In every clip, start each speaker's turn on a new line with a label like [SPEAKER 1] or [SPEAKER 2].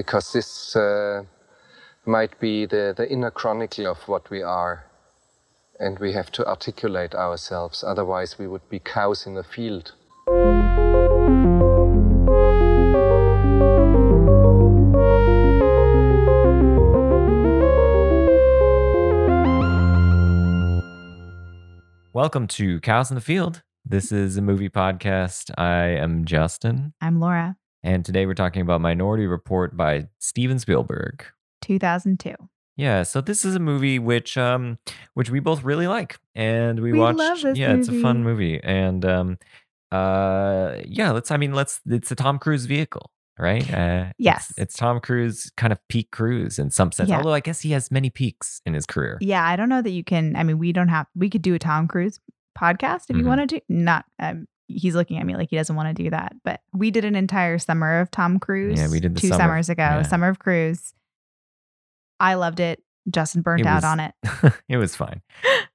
[SPEAKER 1] because this uh, might be the, the inner chronicle of what we are. And we have to articulate ourselves, otherwise, we would be cows in a field.
[SPEAKER 2] Welcome to Cows in the Field. This is a movie podcast. I am Justin,
[SPEAKER 3] I'm Laura,
[SPEAKER 2] and today we're talking about Minority Report by Steven Spielberg.
[SPEAKER 3] 2002.
[SPEAKER 2] Yeah, so this is a movie which um which we both really like and we,
[SPEAKER 3] We
[SPEAKER 2] watched yeah, it's a fun
[SPEAKER 3] movie.
[SPEAKER 2] movie and um uh yeah, let's I mean let's it's a Tom Cruise vehicle, right? Uh
[SPEAKER 3] Yes.
[SPEAKER 2] It's, Tom Cruise kind of peak cruise in some sense.
[SPEAKER 3] Yeah.
[SPEAKER 2] Although I guess he has many peaks in his career.
[SPEAKER 3] Yeah, I don't know that you can. I mean, we don't have, we could do a Tom Cruise podcast if you
[SPEAKER 2] Mhm.
[SPEAKER 3] wanted to. Not, um, he's looking at me like he doesn't want to do that. But we did an entire summer of Tom Cruise.
[SPEAKER 2] Yeah, we did the
[SPEAKER 3] two
[SPEAKER 2] summer.
[SPEAKER 3] summers ago,
[SPEAKER 2] Yeah.
[SPEAKER 3] Summer of Cruise. I loved it. Justin burnt
[SPEAKER 2] It
[SPEAKER 3] out
[SPEAKER 2] was-
[SPEAKER 3] on it.
[SPEAKER 2] it was fine.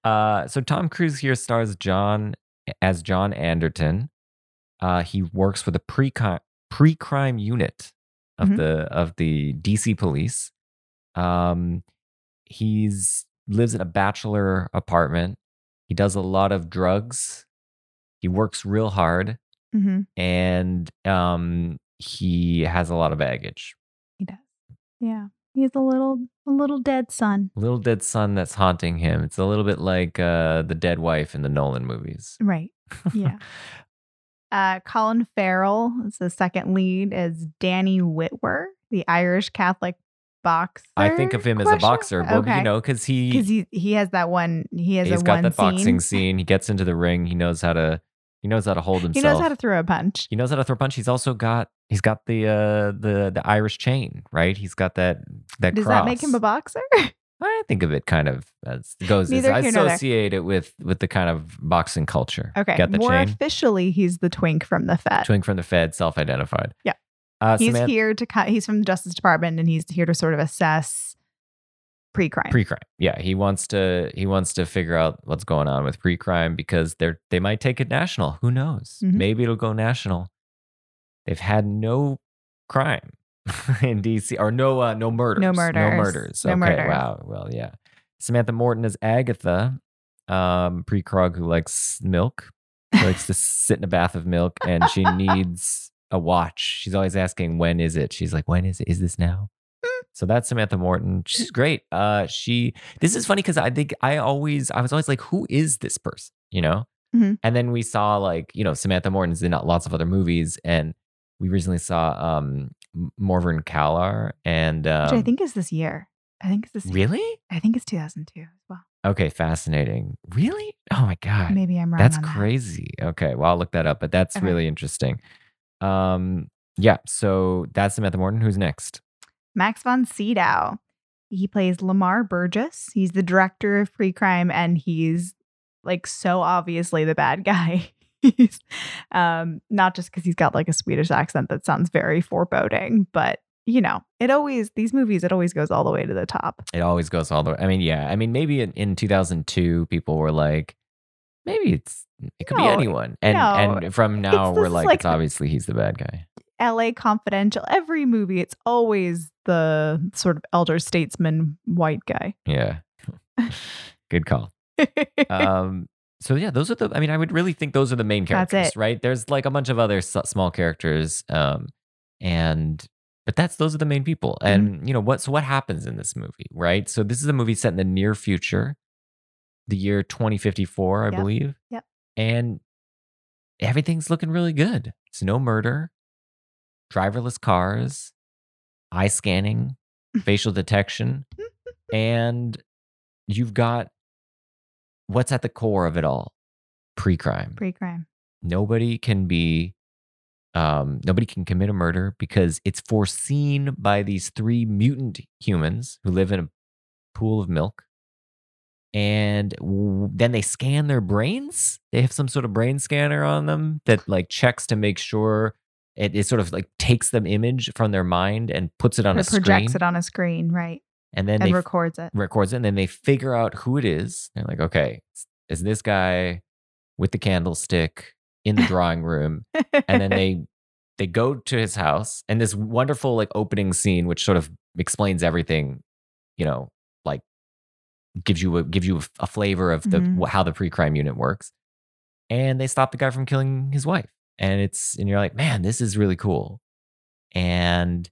[SPEAKER 2] Uh, so Tom Cruise here stars John as John Anderton. Uh, he works for the pre pre crime unit of
[SPEAKER 3] Mhm.
[SPEAKER 2] the of the DC police. Um, he's lives in a bachelor apartment. He does a lot of drugs. He works real hard,
[SPEAKER 3] hmm
[SPEAKER 2] and um, he has a lot of baggage.
[SPEAKER 3] He does. Yeah, he's a little, a little dead son.
[SPEAKER 2] Little dead son that's haunting him. It's a little bit like uh, the dead wife in the Nolan movies.
[SPEAKER 3] Right. Yeah. uh, Colin Farrell is the second lead as Danny Witwer, the Irish Catholic boxer.
[SPEAKER 2] I think of him as a boxer, well,
[SPEAKER 3] Okay.
[SPEAKER 2] you know, because he
[SPEAKER 3] because he he has that one. He has
[SPEAKER 2] he's
[SPEAKER 3] a
[SPEAKER 2] got
[SPEAKER 3] one
[SPEAKER 2] that boxing
[SPEAKER 3] scene.
[SPEAKER 2] scene. He gets into the ring. He knows how to he knows how to hold himself.
[SPEAKER 3] He knows how to throw a punch.
[SPEAKER 2] He knows how to throw a punch. He's also got he's got the uh the the Irish chain, right? He's got that that
[SPEAKER 3] Does
[SPEAKER 2] cross.
[SPEAKER 3] that make him a boxer?
[SPEAKER 2] I think of it kind of as goes.
[SPEAKER 3] Neither
[SPEAKER 2] I
[SPEAKER 3] here nor
[SPEAKER 2] associate it with with the kind of boxing culture.
[SPEAKER 3] Okay.
[SPEAKER 2] got the
[SPEAKER 3] More
[SPEAKER 2] chain.
[SPEAKER 3] officially, he's the twink from the Fed.
[SPEAKER 2] Twink from the Fed, self-identified.
[SPEAKER 3] Yeah.
[SPEAKER 2] Uh,
[SPEAKER 3] he's
[SPEAKER 2] Samantha,
[SPEAKER 3] here to. cut. He's from the Justice Department, and he's here to sort of assess pre-crime.
[SPEAKER 2] pre-crime. Yeah, he wants to he wants to figure out what's going on with pre-crime because they're they might take it national. Who knows?
[SPEAKER 3] Mhm.
[SPEAKER 2] Maybe it'll go national. They've had no crime in DC or no uh, no murders. No
[SPEAKER 3] murders.
[SPEAKER 2] No murders.
[SPEAKER 3] No
[SPEAKER 2] okay.
[SPEAKER 3] murders.
[SPEAKER 2] Wow. Well, yeah. Samantha Morton is Agatha, um, precog who likes milk. She likes to sit in a bath of milk and she needs a watch. She's always asking, when is it? She's like, when is it? Is this now? So that's Samantha Morton. She's great. Uh, she. This is funny because I think I always, I was always like, who is this person? You know.
[SPEAKER 3] Mhm.
[SPEAKER 2] And then we saw like you know Samantha Morton's in lots of other movies, and we recently saw um M- Morvern Callar and um,
[SPEAKER 3] which I think is this year. I think it's this. year.
[SPEAKER 2] really
[SPEAKER 3] I think it's 2002 as well.
[SPEAKER 2] okay, fascinating. Really? Oh my god,
[SPEAKER 3] Maybe I'm wrong.
[SPEAKER 2] that's
[SPEAKER 3] on that.
[SPEAKER 2] crazy. Okay, well I'll look that up, but that's
[SPEAKER 3] Okay.
[SPEAKER 2] really interesting. Um, yeah. So that's Samantha Morton. Who's next?
[SPEAKER 3] Max von Sydow. He plays Lamar Burgess. He's the director of pre-crime, and he's like so obviously the bad guy. he's um, not just because he's got like a Swedish accent that sounds very foreboding, but you know, it always these movies it always goes all the way to the top.
[SPEAKER 2] It always goes all the way. I mean, yeah. I mean, maybe in, in 2002, people were like, maybe it's it could be anyone, and
[SPEAKER 3] no.
[SPEAKER 2] and from now we're like,
[SPEAKER 3] like
[SPEAKER 2] it's obviously he's the bad guy.
[SPEAKER 3] L.A. Confidential. Every movie, it's always the sort of elder statesman white guy.
[SPEAKER 2] Yeah, good call. um so yeah those are the i mean i would really think those are the main characters right there's like a bunch of other s- small characters um and but that's those are the main people
[SPEAKER 3] Mm-hmm.
[SPEAKER 2] and you know what so what happens in this movie right so this is a movie set in the near future the year 2054 i
[SPEAKER 3] Yep.
[SPEAKER 2] believe
[SPEAKER 3] Yep.
[SPEAKER 2] and everything's looking really good it's no murder driverless cars eye scanning facial detection and you've got what's at the core of it all? Pre-crime.
[SPEAKER 3] Pre-crime.
[SPEAKER 2] nobody can be um, nobody can commit a murder because it's foreseen by these three mutant humans who live in a pool of milk and w- then they scan their brains? They have some sort of brain scanner on them that like checks to make sure it, it sort of like takes them image from their mind and puts it on
[SPEAKER 3] it
[SPEAKER 2] a
[SPEAKER 3] projects
[SPEAKER 2] screen Projects
[SPEAKER 3] it on a screen, right?
[SPEAKER 2] and then
[SPEAKER 3] And
[SPEAKER 2] they
[SPEAKER 3] records it.
[SPEAKER 2] records it and then they figure out who it is. They're like, okay, is this guy with the candlestick in the drawing room? And then they they go to his house and this wonderful like opening scene which sort of explains everything you know like gives you a gives you a, a flavor of the
[SPEAKER 3] Mhm.
[SPEAKER 2] how the pre-crime unit works and they stop the guy from killing his wife and it's and you're like man this is really cool and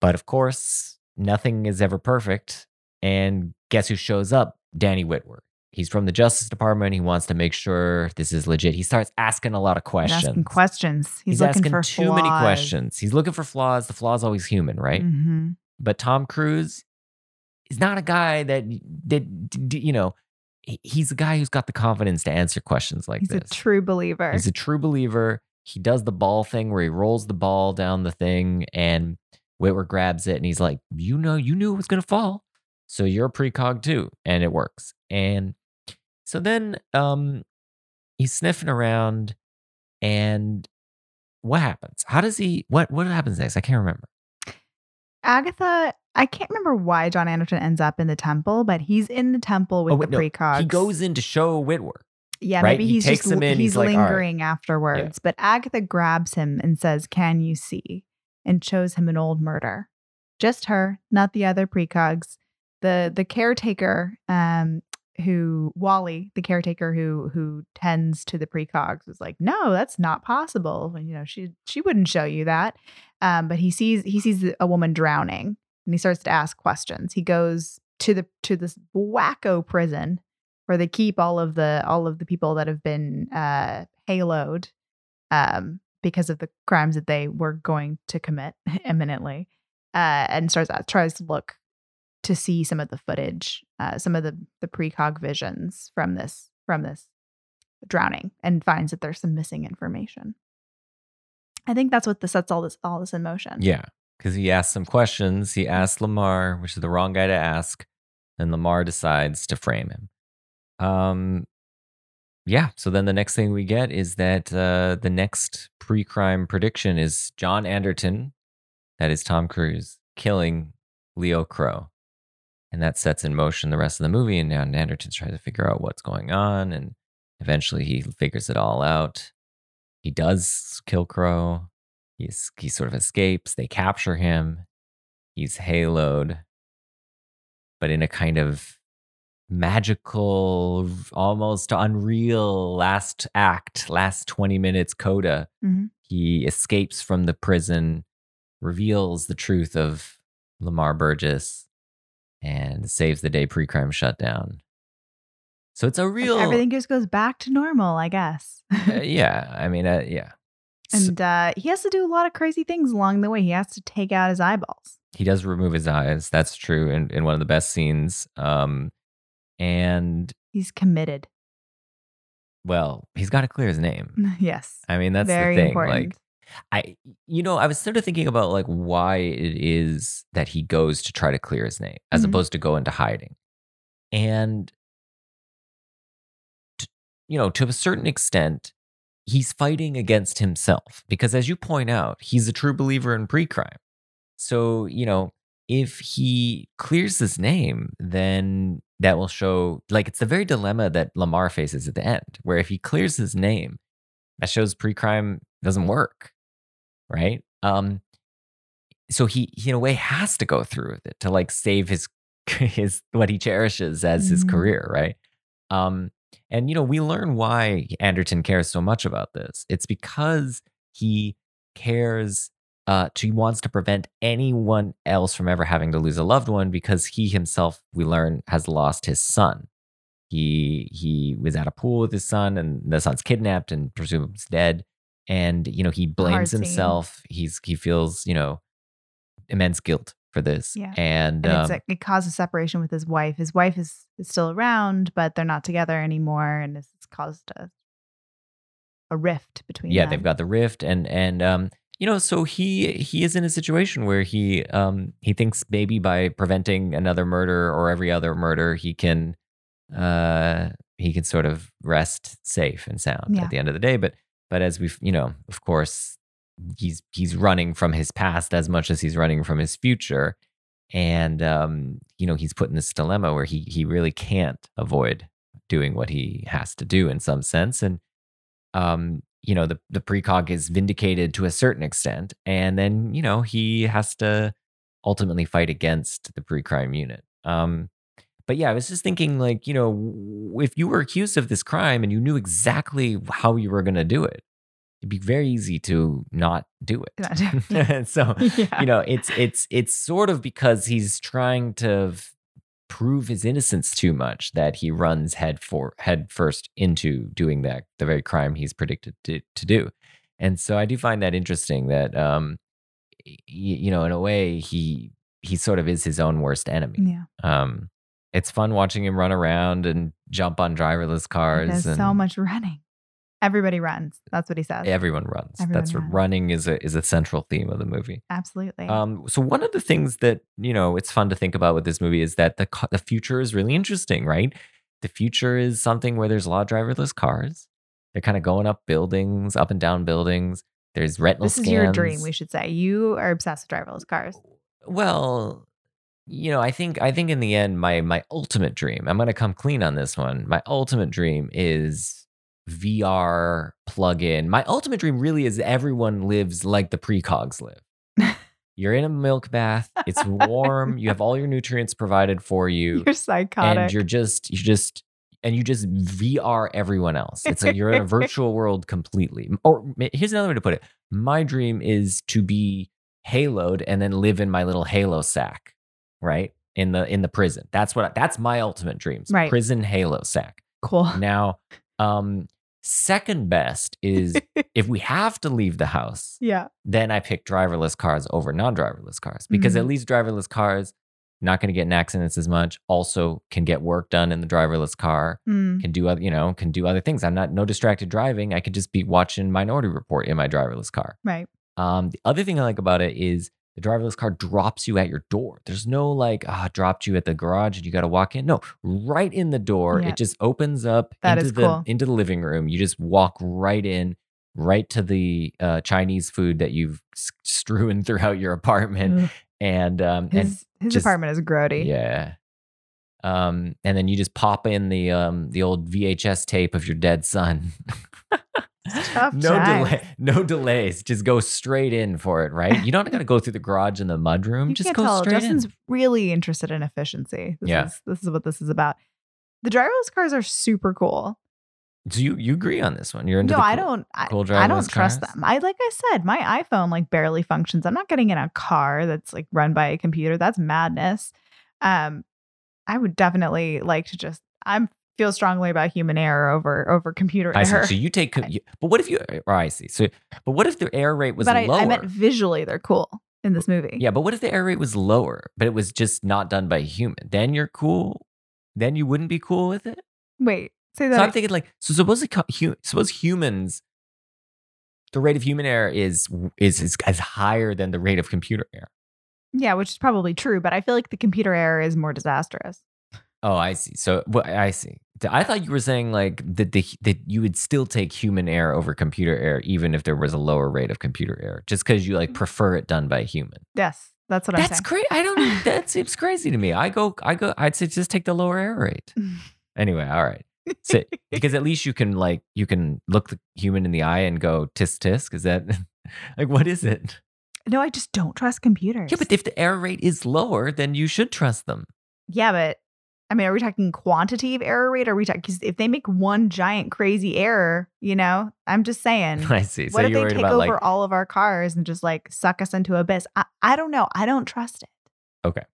[SPEAKER 2] but of course nothing is ever perfect and guess who shows up danny witwer he's from the justice department he wants to make sure this is legit he starts asking a lot of
[SPEAKER 3] He's
[SPEAKER 2] questions
[SPEAKER 3] asking questions. He's,
[SPEAKER 2] He's,
[SPEAKER 3] looking
[SPEAKER 2] asking
[SPEAKER 3] for
[SPEAKER 2] too many questions. He's looking for flaws. The flaw's always human, right?
[SPEAKER 3] Mhm.
[SPEAKER 2] But Tom Cruise is not a guy that that you know. He- He's a guy who's got the confidence to answer questions like this.
[SPEAKER 3] He's a true believer.
[SPEAKER 2] He's a true believer. He does the ball thing where he rolls the ball down the thing, and Witwer grabs it, and he's like, "You know, you knew it was gonna fall, so you're a precog too," and it works. And so then, um, he's sniffing around, and what happens? How does he? What what happens next? I can't remember.
[SPEAKER 3] Agatha, I can't remember why John Anderton ends up in the temple, but he's in the temple with
[SPEAKER 2] Oh, wait,
[SPEAKER 3] the
[SPEAKER 2] no.
[SPEAKER 3] precogs.
[SPEAKER 2] He goes in to show Witwer.
[SPEAKER 3] Yeah,
[SPEAKER 2] right?
[SPEAKER 3] maybe
[SPEAKER 2] He
[SPEAKER 3] he's
[SPEAKER 2] takes
[SPEAKER 3] just
[SPEAKER 2] in,
[SPEAKER 3] he's,
[SPEAKER 2] he's like, "All right."
[SPEAKER 3] lingering afterwards. But Agatha grabs him and says, "Can you see?" and shows him an old murder. Just her, not the other precogs. The the caretaker, um, who Wally, the caretaker who who tends to the precogs, is like, "No, that's not possible." And you know, she she wouldn't show you that. Um, but he sees he sees a woman drowning, and he starts to ask questions. He goes to the to this wacko prison where they keep all of the all of the people that have been uh haloed um because of the crimes that they were going to commit imminently uh and starts tries to look to see some of the footage uh some of the the precog visions from this from this drowning and finds that there's some missing information. I think that's what the sets all this all this in motion.
[SPEAKER 2] Yeah, because he asks some questions. He asks Lamar, which is the wrong guy to ask, and Lamar decides to frame him. Um, yeah. So then the next thing we get is that uh, the next pre-crime prediction is John Anderton, that is Tom Cruise, killing Leo Crow, and that sets in motion the rest of the movie. And now Anderton's trying to figure out what's going on, and eventually he figures it all out. He does kill Crow. He's, he sort of escapes. They capture him. He's haloed, but in a kind of magical, almost unreal last act, last 20 minutes coda.
[SPEAKER 3] Mhm.
[SPEAKER 2] He escapes from the prison, reveals the truth of Lamar Burgess, and saves the day pre crime shutdown. So it's a real.
[SPEAKER 3] everything just goes back to normal i guess
[SPEAKER 2] uh, yeah. I mean, uh, yeah.
[SPEAKER 3] And uh he has to do a lot of crazy things along the way he has to take out his eyeballs
[SPEAKER 2] he does remove his eyes. That's true. In, in one of the best scenes. Um, and
[SPEAKER 3] he's committed
[SPEAKER 2] well, he's got to clear his name.
[SPEAKER 3] yes
[SPEAKER 2] I mean, that's
[SPEAKER 3] very
[SPEAKER 2] the thing.
[SPEAKER 3] important
[SPEAKER 2] Like, I, you know, I was sort of thinking about like why it is that he goes to try to clear his name as
[SPEAKER 3] Mhm.
[SPEAKER 2] opposed to go into hiding. And, t- you know, to a certain extent, he's fighting against himself because, as you point out, he's a true believer in pre crime. So, you know, if he clears his name, then that will show like it's the very dilemma that Lamar faces at the end, where if he clears his name, that shows pre-crime doesn't work, right? Um, so he, he in a way has to go through with it to like save his his what he cherishes as his
[SPEAKER 3] Mhm.
[SPEAKER 2] career, right? Um, and you know, we learn why Anderton cares so much about this. It's because he cares uh, to, he wants to prevent anyone else from ever having to lose a loved one because he himself, we learn, has lost his son. He he was at a pool with his son, and the son's kidnapped and presumably dead. And you know he blames himself. He's he feels you know immense guilt for this.
[SPEAKER 3] Yeah.
[SPEAKER 2] And,
[SPEAKER 3] and
[SPEAKER 2] um,
[SPEAKER 3] it causes separation with his wife. His wife is, is still around, but they're not together anymore, and this it's caused a a rift between. Them.
[SPEAKER 2] Yeah
[SPEAKER 3] them.
[SPEAKER 2] they've got the rift and and um you know so he he is in a situation where he um he thinks maybe by preventing another murder or every other murder he can uh he can sort of rest safe and sound
[SPEAKER 3] Yeah.
[SPEAKER 2] at the end of the day but but as we've you know of course he's he's running from his past as much as he's running from his future. And um you know he's put in this dilemma where he he really can't avoid doing what he has to do in some sense. And um you know the the precog is vindicated to a certain extent, and then you know he has to ultimately fight against the pre-crime unit. Um, but yeah, I was just thinking, like, you know, if you were accused of this crime and you knew exactly how you were going to do it, it'd be very easy to not do it. so,
[SPEAKER 3] yeah.
[SPEAKER 2] you know, it's it's it's sort of because he's trying to f- prove his innocence too much that he runs head for head first into doing that the very crime he's predicted to, to do. And so I do find that interesting that um y- you know, in a way he he sort of is his own worst enemy.
[SPEAKER 3] yeah.
[SPEAKER 2] Um, it's fun watching him run around and jump on driverless cars.
[SPEAKER 3] There's so much running. Everybody runs. That's what he says.
[SPEAKER 2] Everyone runs.
[SPEAKER 3] Everyone
[SPEAKER 2] That's
[SPEAKER 3] runs.
[SPEAKER 2] running is a is a central theme of the movie.
[SPEAKER 3] Absolutely.
[SPEAKER 2] Um, so one of the things that you know it's fun to think about with this movie is that the the future is really interesting, right? The future is something where there's a lot of driverless cars. They're kind of going up buildings, up and down buildings. There's retinal
[SPEAKER 3] this is your dream, we should say. You are obsessed with driverless cars.
[SPEAKER 2] Well, you know, I think I think in the end, my my ultimate dream. I'm going to come clean on this one. My ultimate dream is VR plug-in. My ultimate dream really is everyone lives like the precogs live. You're in a milk bath. It's warm. you have all your nutrients provided for you,
[SPEAKER 3] You're psychotic.
[SPEAKER 2] and you're just you just and you just VR everyone else. It's like you're in a virtual world completely. Or here's another way to put it: My dream is to be haloed and then live in my little halo sack, right? In the in the prison. That's what that's my ultimate dreams.
[SPEAKER 3] Right.
[SPEAKER 2] Prison halo sack.
[SPEAKER 3] cool.
[SPEAKER 2] Now, um, second best is if we have to leave the house,
[SPEAKER 3] yeah.
[SPEAKER 2] then I pick driverless cars over non-driverless cars because at
[SPEAKER 3] Mhm.
[SPEAKER 2] least driverless cars not going to get in accidents as much. Also, can get work done in the driverless car.
[SPEAKER 3] Mm.
[SPEAKER 2] Can do other, you know, can do other things. I'm not no distracted driving. I could just be watching Minority Report in my driverless car.
[SPEAKER 3] Right.
[SPEAKER 2] Um, the other thing I like about it is the driverless car drops you at your door. There's no like, ah, dropped you at the garage and you got to walk in. No, right in the door.
[SPEAKER 3] Yeah.
[SPEAKER 2] It just opens up
[SPEAKER 3] That
[SPEAKER 2] into the
[SPEAKER 3] cool.
[SPEAKER 2] into the living room. You just walk right in, right to the uh, Chinese food that you've strewn throughout your apartment,
[SPEAKER 3] Ugh.
[SPEAKER 2] and um, and
[SPEAKER 3] His his
[SPEAKER 2] just-
[SPEAKER 3] apartment is grody.
[SPEAKER 2] yeah. Um, and then you just pop in the um the old VHS tape of your dead son.
[SPEAKER 3] Tough
[SPEAKER 2] no
[SPEAKER 3] times.
[SPEAKER 2] delay, no delays. Just go straight in for it, right? You don't got to go through the garage and the mudroom.
[SPEAKER 3] You
[SPEAKER 2] Just go
[SPEAKER 3] tell.
[SPEAKER 2] straight
[SPEAKER 3] Justin's
[SPEAKER 2] in.
[SPEAKER 3] really interested in efficiency. This
[SPEAKER 2] Yeah.
[SPEAKER 3] is this is what this is about. The driverless cars are super cool.
[SPEAKER 2] Do you you agree on this one? You're into
[SPEAKER 3] No,
[SPEAKER 2] the
[SPEAKER 3] I don't. I,
[SPEAKER 2] cool
[SPEAKER 3] I don't trust
[SPEAKER 2] cars?
[SPEAKER 3] them. I like I said, my iPhone like barely functions. I'm not getting in a car that's like run by a computer. That's madness. Um, I would definitely like to just. I'm feel strongly about human error over over computer
[SPEAKER 2] I see.
[SPEAKER 3] error.
[SPEAKER 2] So you take, you, but what if you? Or I see. So, but what if the error rate was
[SPEAKER 3] but I,
[SPEAKER 2] lower?
[SPEAKER 3] I meant visually they're cool in this movie.
[SPEAKER 2] yeah, but what if the error rate was lower, but it was just not done by a human? Then you're cool. Then you wouldn't be cool with it.
[SPEAKER 3] Wait, say that. So.
[SPEAKER 2] I'm thinking like, so suppose hu- suppose humans, the rate of human error is is is as higher than the rate of computer error.
[SPEAKER 3] yeah, which is probably true, but I feel like the computer error is more disastrous.
[SPEAKER 2] Oh, I see. So well, I see. I thought you were saying like that the that you would still take human error over computer error, even if there was a lower rate of computer error, just because you like mm. prefer it done by a human.
[SPEAKER 3] Yes, that's what I'm
[SPEAKER 2] That's great. I don't. That seems crazy to me. I go. I go. I'd say just take the lower error rate. Anyway, all right. So, because at least you can like you can look the human in the eye and go tisk tisk. Is that like what is it?
[SPEAKER 3] no, I just don't trust computers.
[SPEAKER 2] Yeah, but if the error rate is lower, then you should trust them.
[SPEAKER 3] Yeah, but I mean, are we talking quantity of error rate? Or are we talking because if they make one giant crazy error, you know, I'm just saying.
[SPEAKER 2] I see. So
[SPEAKER 3] what if
[SPEAKER 2] you're
[SPEAKER 3] they take over
[SPEAKER 2] like
[SPEAKER 3] all of our cars and just like suck us into abyss? I, I don't know. I don't trust it.
[SPEAKER 2] Okay.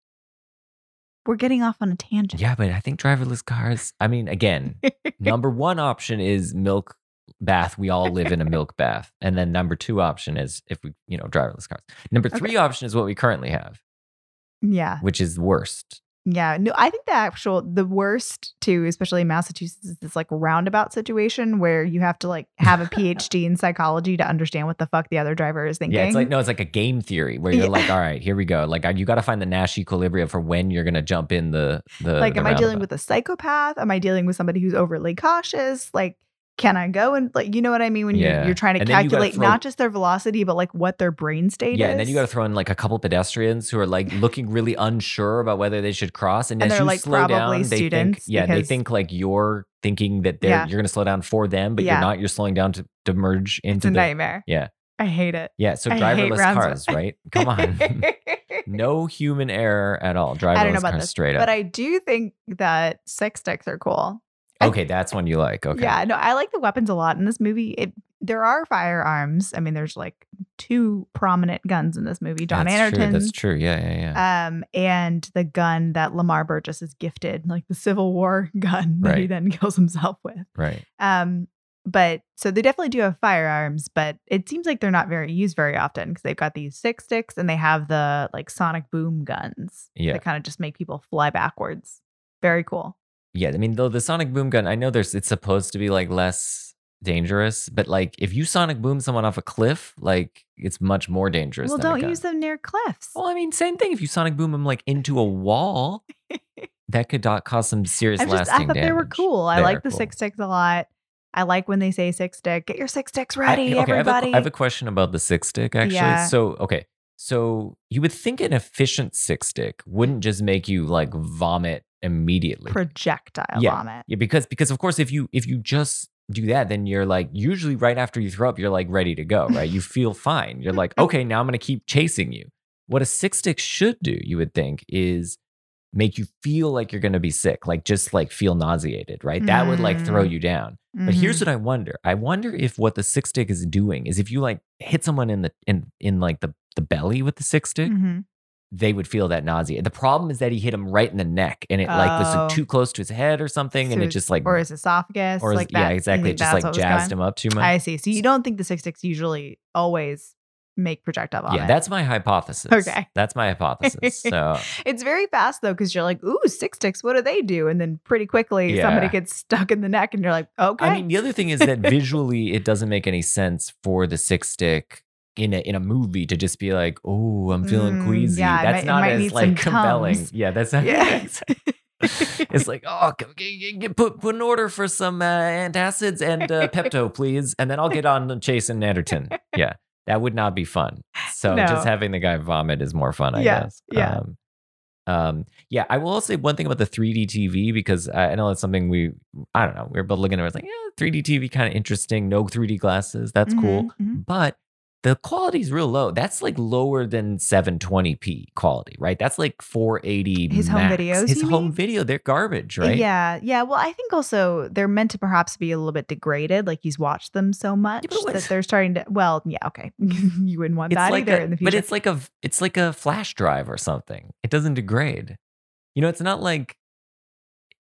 [SPEAKER 3] We're getting off on a tangent.
[SPEAKER 2] yeah, but I think driverless cars. I mean, again, number one option is milk bath. We all live in a milk bath, and then number two option is if we, you know, driverless cars. Number three option is what we currently have,
[SPEAKER 3] yeah.
[SPEAKER 2] which is worst.
[SPEAKER 3] Yeah. No, I think the actual, the worst too, especially in Massachusetts, is this like roundabout situation where you have to like have a PhD in psychology to understand what the fuck the other driver is thinking.
[SPEAKER 2] Yeah, it's like no, it's like a game theory where you're
[SPEAKER 3] Yeah.
[SPEAKER 2] like, all right, here we go. Like you got to find the Nash equilibrium for when you're gonna jump in the the.
[SPEAKER 3] like
[SPEAKER 2] the
[SPEAKER 3] am i dealing with a psychopath am i dealing with somebody who's overly cautious like can I go and like you know what I mean when
[SPEAKER 2] Yeah.
[SPEAKER 3] you're you're trying to
[SPEAKER 2] And then you gotta
[SPEAKER 3] calculate
[SPEAKER 2] throw-
[SPEAKER 3] not just their velocity but like what their brain state is.
[SPEAKER 2] Yeah,
[SPEAKER 3] is.
[SPEAKER 2] and then you got to throw in like a couple pedestrians who are like looking really unsure about whether they should cross, and,
[SPEAKER 3] And
[SPEAKER 2] as you
[SPEAKER 3] like,
[SPEAKER 2] slow down, they think,
[SPEAKER 3] students
[SPEAKER 2] yeah, they think like you're thinking that they're
[SPEAKER 3] Yeah.
[SPEAKER 2] you're going to slow down for them, but
[SPEAKER 3] Yeah.
[SPEAKER 2] you're not. You're slowing down to to merge
[SPEAKER 3] it's
[SPEAKER 2] into
[SPEAKER 3] a
[SPEAKER 2] the
[SPEAKER 3] nightmare.
[SPEAKER 2] yeah,
[SPEAKER 3] I hate it.
[SPEAKER 2] yeah. So driverless cars, right? Come on, no human error at all. Driverless
[SPEAKER 3] I don't know about
[SPEAKER 2] cars
[SPEAKER 3] this,
[SPEAKER 2] straight up.
[SPEAKER 3] but I do think that sick sticks are cool.
[SPEAKER 2] Okay, that's one you like. Okay,
[SPEAKER 3] Yeah, no, I like the weapons a lot in this movie. It there are firearms. I mean, there's like two prominent guns in this movie. John
[SPEAKER 2] that's True.
[SPEAKER 3] Anderton.
[SPEAKER 2] That's true. Yeah, yeah, yeah.
[SPEAKER 3] Um, and the gun that Lamar Burgess is gifted, like the Civil War gun that he then kills himself with.
[SPEAKER 2] right.
[SPEAKER 3] Um, but so they definitely do have firearms, but it seems like they're not very used very often because they've got these sick sticks and they have the like sonic boom guns
[SPEAKER 2] Yeah.
[SPEAKER 3] that kind of just make people fly backwards. Very cool.
[SPEAKER 2] Yeah, I mean, though the sonic boom gun, I know there's it's supposed to be like less dangerous, but like if you sonic boom someone off a cliff, like it's much more dangerous.
[SPEAKER 3] well,
[SPEAKER 2] than
[SPEAKER 3] don't
[SPEAKER 2] gun.
[SPEAKER 3] use them near cliffs.
[SPEAKER 2] Well, I mean, same thing. If you sonic boom them like into a wall, that could do- cause some serious
[SPEAKER 3] I just
[SPEAKER 2] lasting
[SPEAKER 3] I thought they were
[SPEAKER 2] damage.
[SPEAKER 3] cool. I
[SPEAKER 2] They
[SPEAKER 3] like the
[SPEAKER 2] cool.
[SPEAKER 3] sick sticks a lot. I like when they say sick stick. Get your sick sticks
[SPEAKER 2] I-
[SPEAKER 3] ready,
[SPEAKER 2] okay, I have, a,
[SPEAKER 3] everybody.
[SPEAKER 2] I have a question about the sick stick actually.
[SPEAKER 3] Yeah.
[SPEAKER 2] So, okay. So you would think an efficient sick stick wouldn't just make you like vomit immediately.
[SPEAKER 3] Projectile
[SPEAKER 2] Yeah.
[SPEAKER 3] vomit.
[SPEAKER 2] Yeah, because because of course if you if you just do that, then you're like usually right after you throw up, you're like ready to go, right? You feel fine. You're like, okay, now I'm gonna keep chasing you. What a sick stick should do, you would think, is make you feel like you're gonna be sick, like just like feel nauseated, right? That would like throw
[SPEAKER 3] Mm.
[SPEAKER 2] you down. But here's what I wonder. I wonder if what the sick stick is doing is if you like hit someone in the in in like the the belly with the sick stick,
[SPEAKER 3] Mhm.
[SPEAKER 2] They would feel that nausea. The problem is that he hit him right in the neck and it like was
[SPEAKER 3] Oh.
[SPEAKER 2] too close to his head or something, and it just like
[SPEAKER 3] or his esophagus,
[SPEAKER 2] or is-
[SPEAKER 3] like that.
[SPEAKER 2] yeah, exactly. It just like jazzed him up too much.
[SPEAKER 3] I see. So you don't think the sick sticks usually always make projectile vomit?
[SPEAKER 2] yeah, that's my hypothesis.
[SPEAKER 3] Okay.
[SPEAKER 2] That's my hypothesis. So
[SPEAKER 3] It's very fast though, because you're like, ooh, sick sticks, what do they do? And then pretty quickly somebody gets stuck in the neck and you're like, okay.
[SPEAKER 2] I mean, the other thing is that visually it doesn't make any sense for the sick stick in a in a movie to just be like, oh, I'm feeling
[SPEAKER 3] Mm,
[SPEAKER 2] queasy.
[SPEAKER 3] yeah,
[SPEAKER 2] that's
[SPEAKER 3] might-
[SPEAKER 2] not as like compelling.
[SPEAKER 3] Tums.
[SPEAKER 2] Yeah, that's not
[SPEAKER 3] yeah.
[SPEAKER 2] it's like, oh, put put an order for some uh, antacids and uh, Pepto, please, and then I'll get on Chase and Anderton. Yeah, that would not be fun. So
[SPEAKER 3] No.
[SPEAKER 2] just having the guy vomit is more fun, I
[SPEAKER 3] Yeah,
[SPEAKER 2] guess.
[SPEAKER 3] yeah.
[SPEAKER 2] Um, um, yeah, I will also say one thing about the 3D TV because I I know it's something we, I don't know, we were both looking at it, it's like, yeah, 3D TV kind of interesting. No 3D glasses, that's cool.
[SPEAKER 3] Mhm, mhm.
[SPEAKER 2] But the quality is real low. That's like lower than 720p quality, right? That's like 480.
[SPEAKER 3] His home
[SPEAKER 2] max.
[SPEAKER 3] videos,
[SPEAKER 2] His home
[SPEAKER 3] mean?
[SPEAKER 2] video, they're garbage, right?
[SPEAKER 3] Yeah, yeah. Well, I think also they're meant to perhaps be a little bit degraded. Like he's watched them so much
[SPEAKER 2] what-
[SPEAKER 3] that they're starting to. Well, yeah, okay. you wouldn't want that
[SPEAKER 2] like
[SPEAKER 3] either
[SPEAKER 2] a,
[SPEAKER 3] in the future.
[SPEAKER 2] but it's like a it's like a flash drive or something. It doesn't degrade. You know, it's not like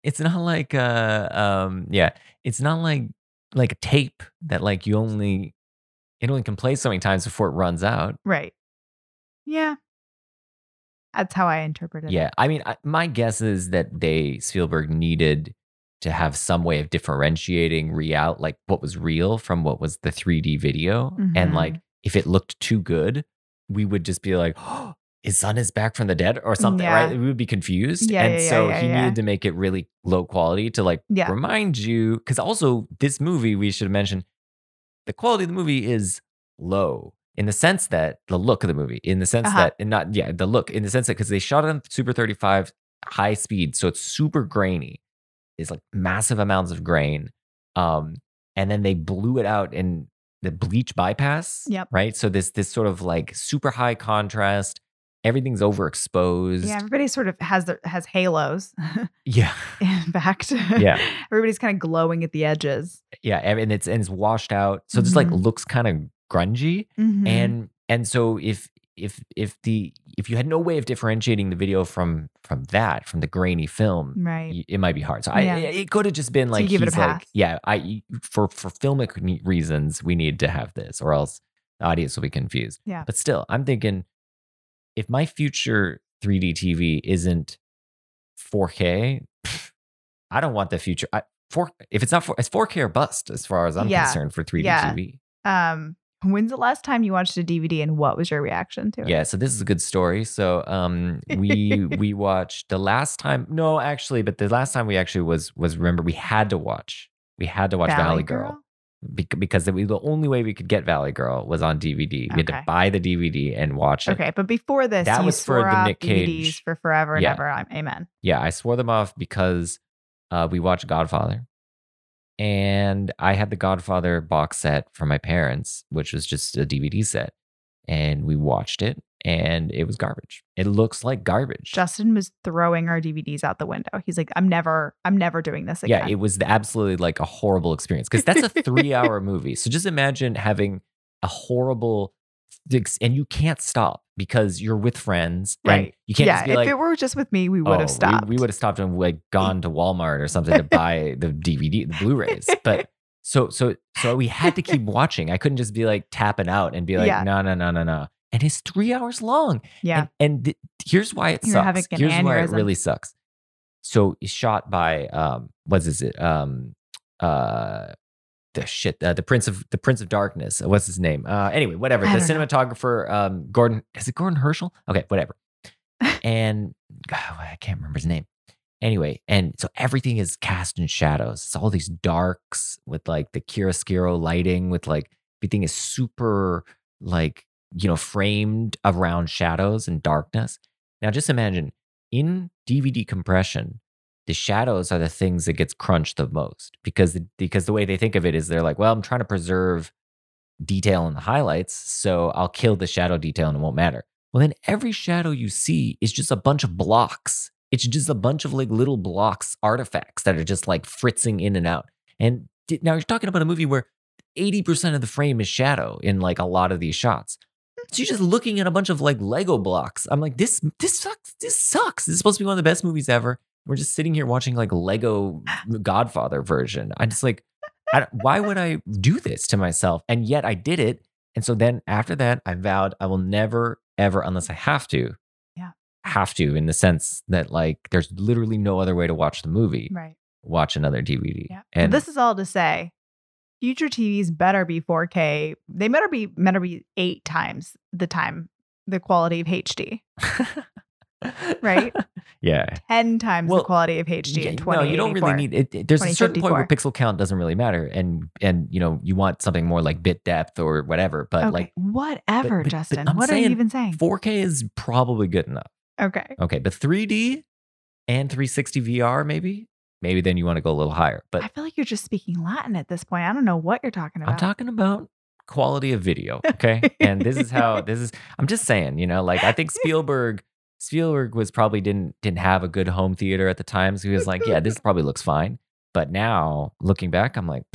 [SPEAKER 2] it's not like uh um yeah, it's not like like a tape that like you only it only can play so many times before it runs out.
[SPEAKER 3] right. Yeah, that's how I
[SPEAKER 2] interpret
[SPEAKER 3] it. Yeah.
[SPEAKER 2] I mean, I, my guess is that they Spielberg needed to have some way of differentiating real, like what was real from what was the 3D video, and
[SPEAKER 3] Mhm.
[SPEAKER 2] like if it looked too good, we would just be like, "Oh, his son is back from the dead" or something, right? We would be confused,
[SPEAKER 3] Yeah,
[SPEAKER 2] and
[SPEAKER 3] yeah, yeah,
[SPEAKER 2] so
[SPEAKER 3] yeah,
[SPEAKER 2] he
[SPEAKER 3] yeah.
[SPEAKER 2] needed to make it really low quality to like
[SPEAKER 3] Yeah.
[SPEAKER 2] remind you, because also this movie we should mention the quality of the movie is low in the sense that the look of the movie, in the sense
[SPEAKER 3] Uh-huh.
[SPEAKER 2] that, and not, yeah, the look, in the sense that because they shot it on Super 35 high speed, so it's super grainy. It's like massive amounts of grain. Um, and then they blew it out in the bleach bypass.
[SPEAKER 3] Yep.
[SPEAKER 2] Right. So this this sort of like super high contrast. Everything's overexposed.
[SPEAKER 3] Yeah, everybody sort of has their has halos.
[SPEAKER 2] Yeah.
[SPEAKER 3] in fact,
[SPEAKER 2] Yeah.
[SPEAKER 3] everybody's kind of glowing at the edges.
[SPEAKER 2] Yeah. And it's and it's washed out. So it just like
[SPEAKER 3] Mhm.
[SPEAKER 2] looks kind of grungy.
[SPEAKER 3] Mhm.
[SPEAKER 2] and and so if if if the if you had no way of differentiating the video from from that from the grainy film
[SPEAKER 3] right,
[SPEAKER 2] it might be hard so I,
[SPEAKER 3] Yeah.
[SPEAKER 2] it could have just been
[SPEAKER 3] So
[SPEAKER 2] like
[SPEAKER 3] you give it a
[SPEAKER 2] he's like
[SPEAKER 3] pass.
[SPEAKER 2] yeah i for for filmic reasons we need to have this or else the audience will be confused
[SPEAKER 3] Yeah.
[SPEAKER 2] but still i'm thinking if my future 3d tv isn't 4k pff, i don't want the future I, four, if it's not four, it's 4k or bust as far as i'm
[SPEAKER 3] Yeah.
[SPEAKER 2] concerned for 3d
[SPEAKER 3] Yeah.
[SPEAKER 2] tv
[SPEAKER 3] Um, when's the last time you watched a DVD and what was your reaction to it?
[SPEAKER 2] Yeah, so this is a good story. So um we we watched the last time no actually, but the last time we actually was was remember we had to watch. We had to watch Valley, Girl. bec- because the, the only way we could get Valley Girl was on DVD. We had to buy the DVD and watch it.
[SPEAKER 3] Okay, but before this,
[SPEAKER 2] That was for the Nick
[SPEAKER 3] DVDs for forever and
[SPEAKER 2] Yeah.
[SPEAKER 3] ever. Amen.
[SPEAKER 2] Yeah, I swore them off because uh, we watched Godfather. And I had the Godfather box set from my parents, which was just a DVD set. And we watched it and it was garbage. It looks like garbage.
[SPEAKER 3] Justin was throwing our DVDs out the window. He's like, I'm never, I'm never doing this again.
[SPEAKER 2] Yeah, it was absolutely like a horrible experience because that's a three hour movie. So just imagine having a horrible, and you can't stop because you're with friends.
[SPEAKER 3] Right.
[SPEAKER 2] You can't
[SPEAKER 3] yeah,
[SPEAKER 2] just be
[SPEAKER 3] if
[SPEAKER 2] like,
[SPEAKER 3] it were just with me, we would
[SPEAKER 2] "Oh,
[SPEAKER 3] have stopped.
[SPEAKER 2] We, we would have stopped and like gone to Walmart or something to buy the DVD, the Blu-rays. But so so so we had to keep watching. I couldn't just be like tapping out and be like,
[SPEAKER 3] Yeah.
[SPEAKER 2] no, no, no, no, no. And it's three hours long.
[SPEAKER 3] yeah.
[SPEAKER 2] And, and th- here's why it
[SPEAKER 3] You're
[SPEAKER 2] sucks. Here's why it really sucks. So it's shot by um, what is it? Um, uh, the shit, uh, the Prince of the Prince of Darkness. What's his name? Uh, anyway, whatever.
[SPEAKER 3] I
[SPEAKER 2] The cinematographer, um, Gordon. Is it Gordon Herschel? Okay, whatever. and God, I can't remember his name. Anyway, and so everything is cast in shadows. It's all these darks with like the chiaroscuro lighting, with like everything is super like you know framed around shadows and darkness. Now, just imagine in DVD compression, the shadows are the things that gets crunched the most because because the way they think of it is they're like, well, I'm trying to preserve detail in the highlights, so I'll kill the shadow detail and it won't matter. Well, then every shadow you see is just a bunch of blocks. It's just a bunch of like little blocks, artifacts that are just like fritzing in and out. And now you're talking about a movie where 80% of the frame is shadow in like a lot of these shots. So you're just looking at a bunch of like Lego blocks. I'm like, this this sucks. This sucks. This is supposed to be one of the best movies ever. We're just sitting here watching like Lego Godfather version. I just like, I, why would I do this to myself? And yet I did it. And so then after that, I vowed I will never, ever, unless I have to,
[SPEAKER 3] Yeah.
[SPEAKER 2] have to, in the sense that like there's literally no other way to watch the movie,
[SPEAKER 3] Right.
[SPEAKER 2] watch another DVD.
[SPEAKER 3] Yeah.
[SPEAKER 2] And
[SPEAKER 3] this is all to say, future TVs better be 4K. They better be better be eight times the time the quality of HD, right?
[SPEAKER 2] yeah.
[SPEAKER 3] Ten times
[SPEAKER 2] Well,
[SPEAKER 3] the quality of HD
[SPEAKER 2] Yeah,
[SPEAKER 3] in
[SPEAKER 2] no, you don't really need it. it- There's a certain point where pixel count doesn't really matter, and and you know you want something more like bit depth or whatever. But
[SPEAKER 3] okay.
[SPEAKER 2] like
[SPEAKER 3] whatever,
[SPEAKER 2] but- but
[SPEAKER 3] Justin.
[SPEAKER 2] I'm
[SPEAKER 3] what are you even saying?
[SPEAKER 2] 4K is probably good enough.
[SPEAKER 3] okay.
[SPEAKER 2] Okay, but 3D and 360 VR maybe, maybe then you want to go a little higher. But
[SPEAKER 3] I feel like you're just speaking Latin at this point. I don't know what you're talking about.
[SPEAKER 2] I'm talking about quality of video, okay? and this is how this is I'm just saying, you know, like I think Spielberg Spielberg was probably didn't didn't have a good home theater at the time, so he was like, yeah, this probably looks fine. But now looking back, I'm like,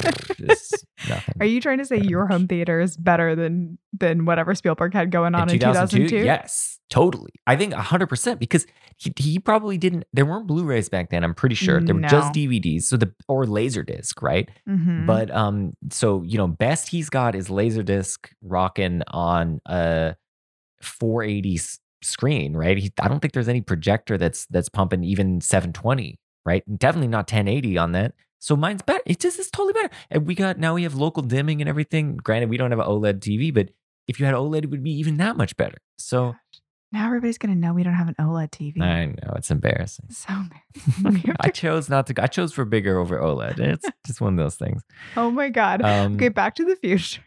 [SPEAKER 2] nothing.
[SPEAKER 3] Are you trying to say your
[SPEAKER 2] much.
[SPEAKER 3] home theater is better than than whatever Spielberg had going on in,
[SPEAKER 2] 2002?
[SPEAKER 3] 2002?
[SPEAKER 2] Yes, totally. I think 100% because he, he probably didn't, there weren't Blu rays back then, I'm pretty sure. There were just DVDs, so the, or Laserdisc, right?
[SPEAKER 3] Mhm.
[SPEAKER 2] But um, so you know, best he's got is Laserdisc rocking on a 480 screen, right? He, I don't think there's any projector that's that's pumping even 720, right? Definitely not 1080 on that. So mine's better. It just is totally better. And we got now we have local dimming and everything. Granted, we don't have an OLED TV, but if you had OLED, it would be even that much better. So
[SPEAKER 3] now everybody's gonna know we don't have an OLED TV.
[SPEAKER 2] I know it's embarrassing.
[SPEAKER 3] so embarrassing.
[SPEAKER 2] I chose not to. I chose for bigger over OLED. It's just one of those things.
[SPEAKER 3] oh my god.
[SPEAKER 2] Um,
[SPEAKER 3] okay, back to the future.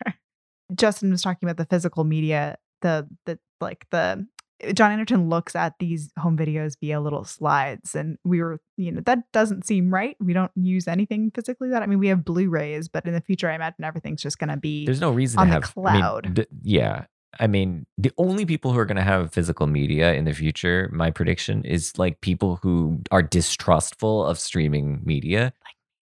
[SPEAKER 3] Justin was talking about the physical media, the the like the Eh, John Anderton looks at these home videos via little slides, and we were, you know, that doesn't seem right. We don't use anything physically that. I mean, we have Blu-rays, but in the future, I imagine everything's just going to be.
[SPEAKER 2] There's no reason
[SPEAKER 3] on
[SPEAKER 2] to
[SPEAKER 3] the
[SPEAKER 2] have I mean,
[SPEAKER 3] cloud.
[SPEAKER 2] d- yeah. I mean, the only people who are going to have physical media in the future, my prediction is like people who are distrustful of streaming media.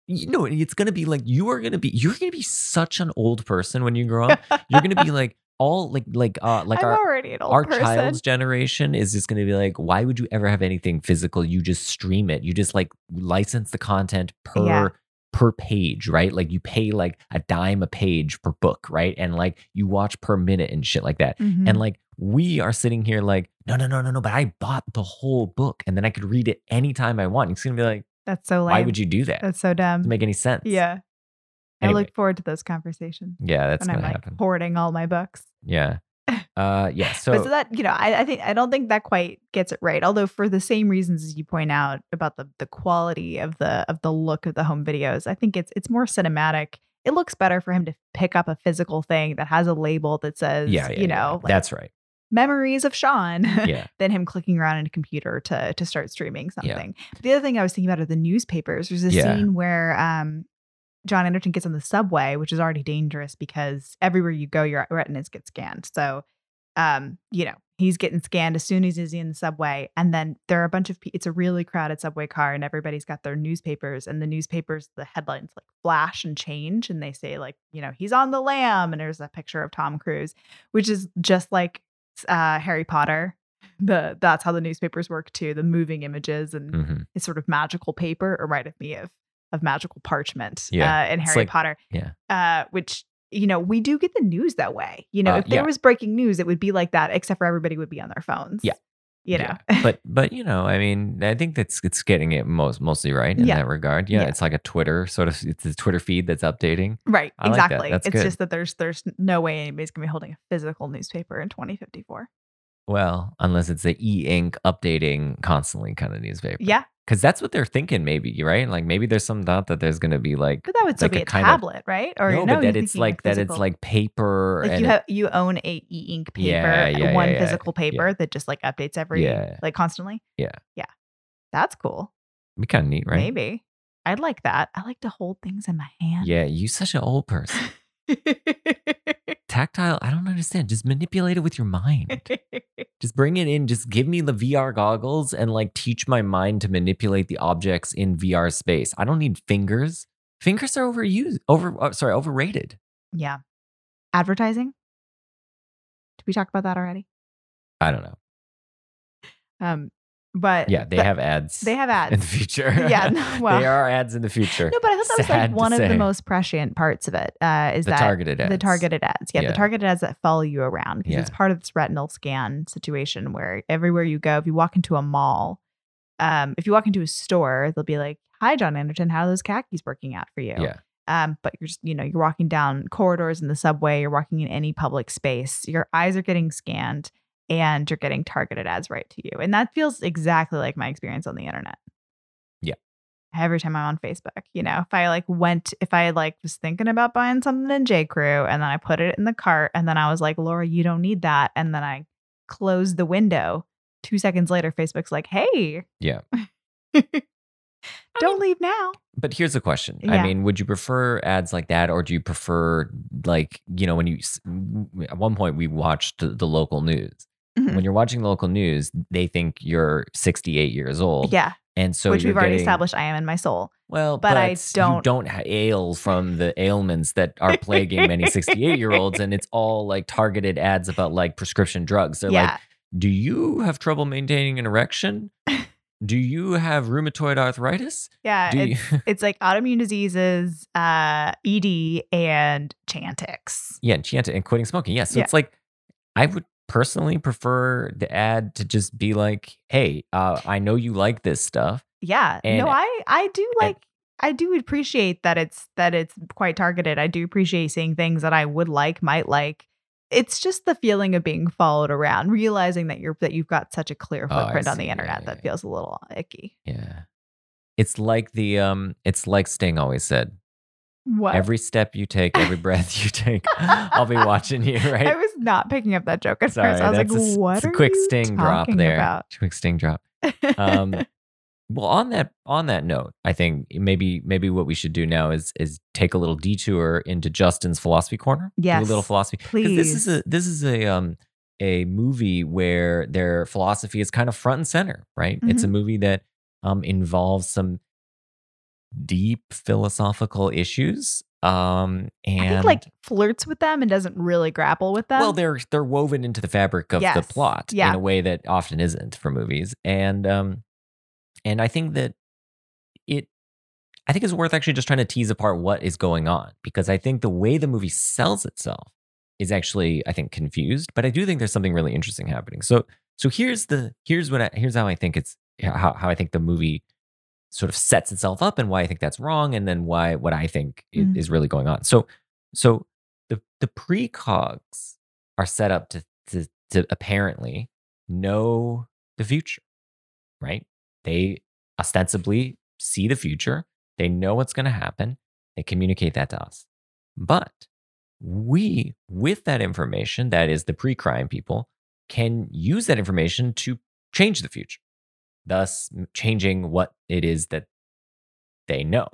[SPEAKER 2] You know, it's going to be like you are going to be you're going to be such an old person when you grow up. You're going to be like all like like uh like
[SPEAKER 3] I'm
[SPEAKER 2] our
[SPEAKER 3] already an old
[SPEAKER 2] our
[SPEAKER 3] person.
[SPEAKER 2] child's generation is just going to be like why would you ever have anything physical you just stream it you just like license the content per
[SPEAKER 3] Yeah.
[SPEAKER 2] per page right like you pay like a dime a page per book right and like you watch per minute and shit like that
[SPEAKER 3] Mhm.
[SPEAKER 2] and like we are sitting here like no no no no no but i bought the whole book and then i could read it anytime i want it's going to be like
[SPEAKER 3] that's so lame.
[SPEAKER 2] why would you do that
[SPEAKER 3] That's so dumb.
[SPEAKER 2] doesn't make any sense
[SPEAKER 3] yeah.
[SPEAKER 2] Anyway.
[SPEAKER 3] I look forward to those conversations
[SPEAKER 2] yeah that's
[SPEAKER 3] when
[SPEAKER 2] going
[SPEAKER 3] I'm like
[SPEAKER 2] happen
[SPEAKER 3] hoarding all my books.
[SPEAKER 2] yeah uh yeah so,
[SPEAKER 3] but so that you know, I, I think I don't think that quite gets it right. Although for the same reasons as you point out about the the quality of the of the look of the home videos, I think it's it's more cinematic it looks better for him to pick up a physical thing that has a label that says,
[SPEAKER 2] yeah, yeah,
[SPEAKER 3] you
[SPEAKER 2] yeah.
[SPEAKER 3] know, like,
[SPEAKER 2] that's right.
[SPEAKER 3] memories of Sean
[SPEAKER 2] Yeah.
[SPEAKER 3] than him clicking around in a computer to to start streaming
[SPEAKER 2] Yeah.
[SPEAKER 3] something. The other thing I was thinking about are the newspapers. There's a
[SPEAKER 2] Yeah.
[SPEAKER 3] scene where um John Anderton gets on the subway, which is already dangerous because everywhere you go, your retinas get scanned. So, um, you know, he's getting scanned as soon as he's in the subway, and then there are a bunch of. pe- It's a really crowded subway car, and everybody's got their newspapers, and the newspapers, the headlines like flash and change, and they say like, you know, he's on the lam, and there's a picture of Tom Cruise, which is just like uh, Harry Potter. The that's how the newspapers work too. The moving images and
[SPEAKER 2] hmm
[SPEAKER 3] it's sort of magical paper or reminded me of of magical parchment
[SPEAKER 2] Yeah,
[SPEAKER 3] uh, in Harry
[SPEAKER 2] like-
[SPEAKER 3] Potter.
[SPEAKER 2] yeah.
[SPEAKER 3] Uh, which you know we do get the news that way. You know,
[SPEAKER 2] Uh,
[SPEAKER 3] if there
[SPEAKER 2] yeah.
[SPEAKER 3] was breaking news, it would be like that, except for everybody would be on their phones.
[SPEAKER 2] Yeah.
[SPEAKER 3] You know.
[SPEAKER 2] Yeah. but but you know, I mean, I think that's it's getting it most mostly right in
[SPEAKER 3] Yeah.
[SPEAKER 2] that regard. Yeah, it's like a Twitter sort of it's a Twitter feed that's updating.
[SPEAKER 3] right.
[SPEAKER 2] I like that.
[SPEAKER 3] Exactly.
[SPEAKER 2] That's
[SPEAKER 3] it's
[SPEAKER 2] good.
[SPEAKER 3] just that there's there's no way anybody's gonna be holding a physical newspaper in 2054.
[SPEAKER 2] Well, unless it's the e-ink updating constantly kind of newspaper.
[SPEAKER 3] Yeah,
[SPEAKER 2] Because that's what they're thinking, maybe, right? Like maybe there's some thought that there's going to be like,
[SPEAKER 3] but that would still
[SPEAKER 2] Like
[SPEAKER 3] be
[SPEAKER 2] a
[SPEAKER 3] a,
[SPEAKER 2] kind of-
[SPEAKER 3] tablet, right? Or
[SPEAKER 2] no,
[SPEAKER 3] no,
[SPEAKER 2] but that it's like that it's like paper
[SPEAKER 3] like
[SPEAKER 2] and
[SPEAKER 3] you have you own a e-ink paper,
[SPEAKER 2] Yeah, yeah,
[SPEAKER 3] one
[SPEAKER 2] yeah,
[SPEAKER 3] physical paper that just like updates every
[SPEAKER 2] Yeah.
[SPEAKER 3] like constantly.
[SPEAKER 2] Yeah.
[SPEAKER 3] Yeah. That's cool.
[SPEAKER 2] be kind of neat, right?
[SPEAKER 3] Maybe. I'd like that. I like to hold things in my hand.
[SPEAKER 2] Yeah, you such an old person. Tactile, I don't understand. Just manipulate it with your mind. Just bring it in. Just give me the VR goggles and like teach my mind to manipulate the objects in VR space. I don't need fingers. Fingers are overused. Over, uh, sorry, overrated.
[SPEAKER 3] yeah. Advertising. Did we talk about that already?
[SPEAKER 2] I don't know.
[SPEAKER 3] Um, but
[SPEAKER 2] Yeah, they have ads.
[SPEAKER 3] they have ads.
[SPEAKER 2] in the future.
[SPEAKER 3] Yeah, no, well-
[SPEAKER 2] they are ads in the future.
[SPEAKER 3] No, but I thought that was like one of the most prescient parts of it. Uh, is
[SPEAKER 2] the
[SPEAKER 3] that
[SPEAKER 2] targeted ads.
[SPEAKER 3] the targeted ads? Yeah,
[SPEAKER 2] Yeah.
[SPEAKER 3] the targeted ads that follow you around because it's part of this retinal scan situation where everywhere you go, if you walk into a mall, um, if you walk into a store, they'll be like, "Hi, John Anderton, how are those khakis working out for you?"
[SPEAKER 2] Yeah.
[SPEAKER 3] Um, but you're just, you know, you're walking down corridors in the subway, you're walking in any public space, your eyes are getting scanned and you're getting targeted ads right to you. And that feels exactly like my experience on the internet.
[SPEAKER 2] Yeah.
[SPEAKER 3] Every time I'm on Facebook, you know, if I like went, if I like was thinking about buying something in J. Crew and then I put it in the cart and then I was like, Laura, you don't need that. And then I closed the window. Two seconds later, Facebook's like, hey,
[SPEAKER 2] Yeah.
[SPEAKER 3] don't leave now.
[SPEAKER 2] But here's the question. I mean, would you prefer ads like that or do you prefer like, you know, when you at one point we watched the local news.
[SPEAKER 3] Mhm.
[SPEAKER 2] When you're watching the local news, they think you're 68 years old.
[SPEAKER 3] Yeah.
[SPEAKER 2] And so
[SPEAKER 3] which we've already
[SPEAKER 2] getting-
[SPEAKER 3] established I am in my soul.
[SPEAKER 2] Well,
[SPEAKER 3] but I don't-
[SPEAKER 2] don't ail from the ailments that are plaguing many 68 year olds, and it's all like targeted ads about like prescription drugs. They're
[SPEAKER 3] yeah.
[SPEAKER 2] like, "Do you have trouble maintaining an erection? Do you have rheumatoid arthritis?
[SPEAKER 3] yeah. It's,
[SPEAKER 2] you?"
[SPEAKER 3] it's like autoimmune diseases, uh, ED, and Chantix.
[SPEAKER 2] yeah, and Chianta and quitting smoking. Yeah, so
[SPEAKER 3] Yeah.
[SPEAKER 2] it's like I would personally prefer the ad to just be like, "Hey, uh, I know you like this stuff."
[SPEAKER 3] Yeah.
[SPEAKER 2] And-
[SPEAKER 3] no, I I do
[SPEAKER 2] and-
[SPEAKER 3] like I do appreciate that it's that it's quite targeted. I do appreciate seeing things that I would like, might like. It's just the feeling of being followed around, realizing that you're that you've got such a clear
[SPEAKER 2] Oh,
[SPEAKER 3] footprint on the internet
[SPEAKER 2] yeah,
[SPEAKER 3] that
[SPEAKER 2] yeah.
[SPEAKER 3] feels a little icky.
[SPEAKER 2] Yeah, it's like the um, it's like Sting always said.
[SPEAKER 3] What?
[SPEAKER 2] Every step you take, every breath you take, I'll be watching you, right?
[SPEAKER 3] I was not picking up that joke at
[SPEAKER 2] Sorry,
[SPEAKER 3] first. I was like,
[SPEAKER 2] a
[SPEAKER 3] "What
[SPEAKER 2] a quick sting drop there.
[SPEAKER 3] About?
[SPEAKER 2] Quick sting drop. Um, well, on that on that note, I think maybe maybe what we should do now is is take a little detour into Justin's philosophy corner.
[SPEAKER 3] Yes,
[SPEAKER 2] a little philosophy. 'Cause This is a this is a um a movie where their philosophy is kind of front and center, right? It's a
[SPEAKER 3] Mm-hmm.
[SPEAKER 2] movie that um involves some deep philosophical issues. Um and
[SPEAKER 3] I think like flirts with them and doesn't really grapple with them.
[SPEAKER 2] well, they're they're woven into the fabric of the plot
[SPEAKER 3] Yeah.
[SPEAKER 2] in a way that often isn't for movies, and um, and I think that it, I think it's worth actually just trying to tease apart what is going on because I think the way the movie sells itself is actually I think confused, but I do think there's something really interesting happening. So so here's the here's what I, here's how I think it's how how I think the movie sort of sets itself up and why I think that's wrong, and then why what I think
[SPEAKER 3] Mhm.
[SPEAKER 2] is really going on. So so the the precogs are set up to to to apparently know the future, right? They ostensibly see the future. They know what's going to happen. They communicate that to us. But we, with that information, that is the pre crime people, can use that information to change the future, thus changing what it is that they know.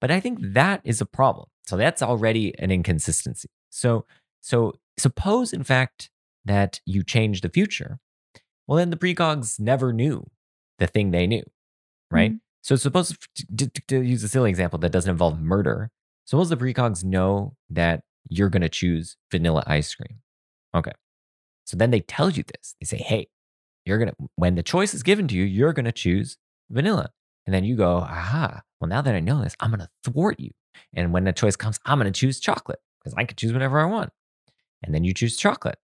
[SPEAKER 2] But I think that is a problem. So that's already an inconsistency. So, so suppose, in fact, that you change the future. Well, then the precogs never knew the thing they knew, right?
[SPEAKER 3] Mhm.
[SPEAKER 2] So suppose to, to- to use a silly example that doesn't involve murder. Suppose the precogs know that you're going to choose vanilla ice cream. Okay. So then they tell you this. They say, hey, you're going to, when the choice is given to you, you're going to choose vanilla. And then you go, aha, well, now that I know this, I'm going to thwart you. And when the choice comes, I'm going to choose chocolate because I can choose whatever I want. And then you choose chocolate.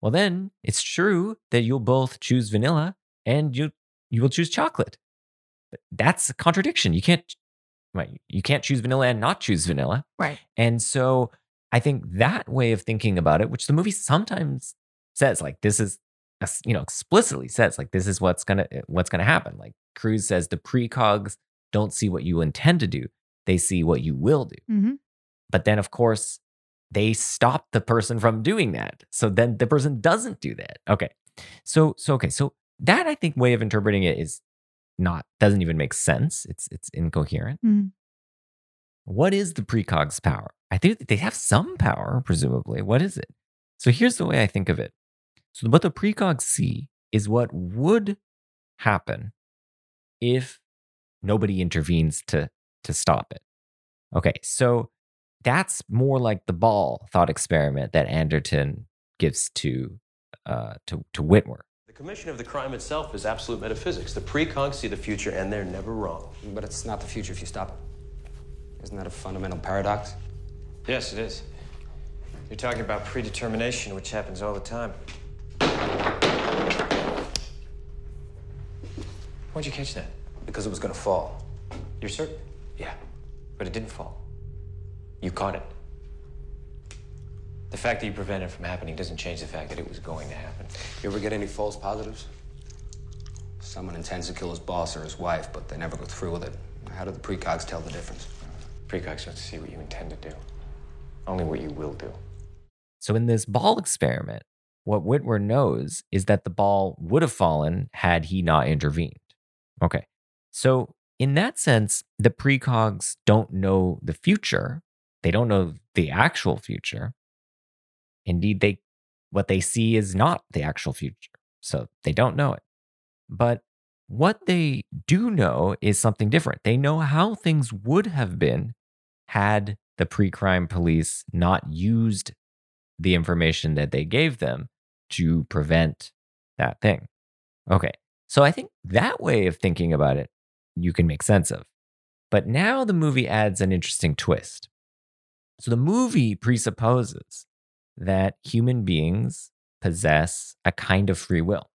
[SPEAKER 2] Well, then it's true that you'll both choose vanilla and you you will choose chocolate. But that's a contradiction. You can't right, you can't choose vanilla and not choose vanilla.
[SPEAKER 3] Right.
[SPEAKER 2] And so I think that way of thinking about it, which the movie sometimes says, like this is, you know, explicitly says, like this is what's gonna what's gonna happen. Like Cruise says, the precogs don't see what you intend to do; they see what you will do.
[SPEAKER 3] hmm
[SPEAKER 2] But then, of course, they stop the person from doing that. So then the person doesn't do that. Okay. So so okay. So that I think way of interpreting it is not doesn't even make sense. It's it's incoherent.
[SPEAKER 3] Mhm.
[SPEAKER 2] What is the precog's power? I think they have some power, presumably. What is it? So here's the way I think of it. So what the precogs see is what would happen if nobody intervenes to to stop it. Okay, so that's more like the ball thought experiment that Anderton gives to uh, to to Witwer.
[SPEAKER 4] The commission of the crime itself is absolute metaphysics. The precogs see the future, and they're never wrong.
[SPEAKER 5] But it's not the future if you stop it. Isn't that a fundamental paradox?
[SPEAKER 6] Yes, it is. You're talking about predetermination, which happens all the time. Why'd you catch that?
[SPEAKER 5] Because it was gonna fall.
[SPEAKER 6] You're certain?
[SPEAKER 5] Yeah.
[SPEAKER 6] But it didn't fall. You caught it. The fact that you prevented it from happening doesn't change the fact that it was going to happen.
[SPEAKER 5] You ever get any false positives? Someone intends to kill his boss or his wife, but they never go through with it. How do the precogs tell the difference?
[SPEAKER 6] Precogs don't see what you intend to do, only what you will do.
[SPEAKER 2] So in this ball experiment, what Witwer knows is that the ball would have fallen had he not intervened. Okay. So in that sense, the precogs don't know the future. They don't know the actual future. Indeed, they what they see is not the actual future. So they don't know it. But what they do know is something different. They know how things would have been had the pre crime police not used the information that they gave them to prevent that thing. Okay. So I think that way of thinking about it, you can make sense of. But now the movie adds an interesting twist. So the movie presupposes that human beings possess a kind of free will.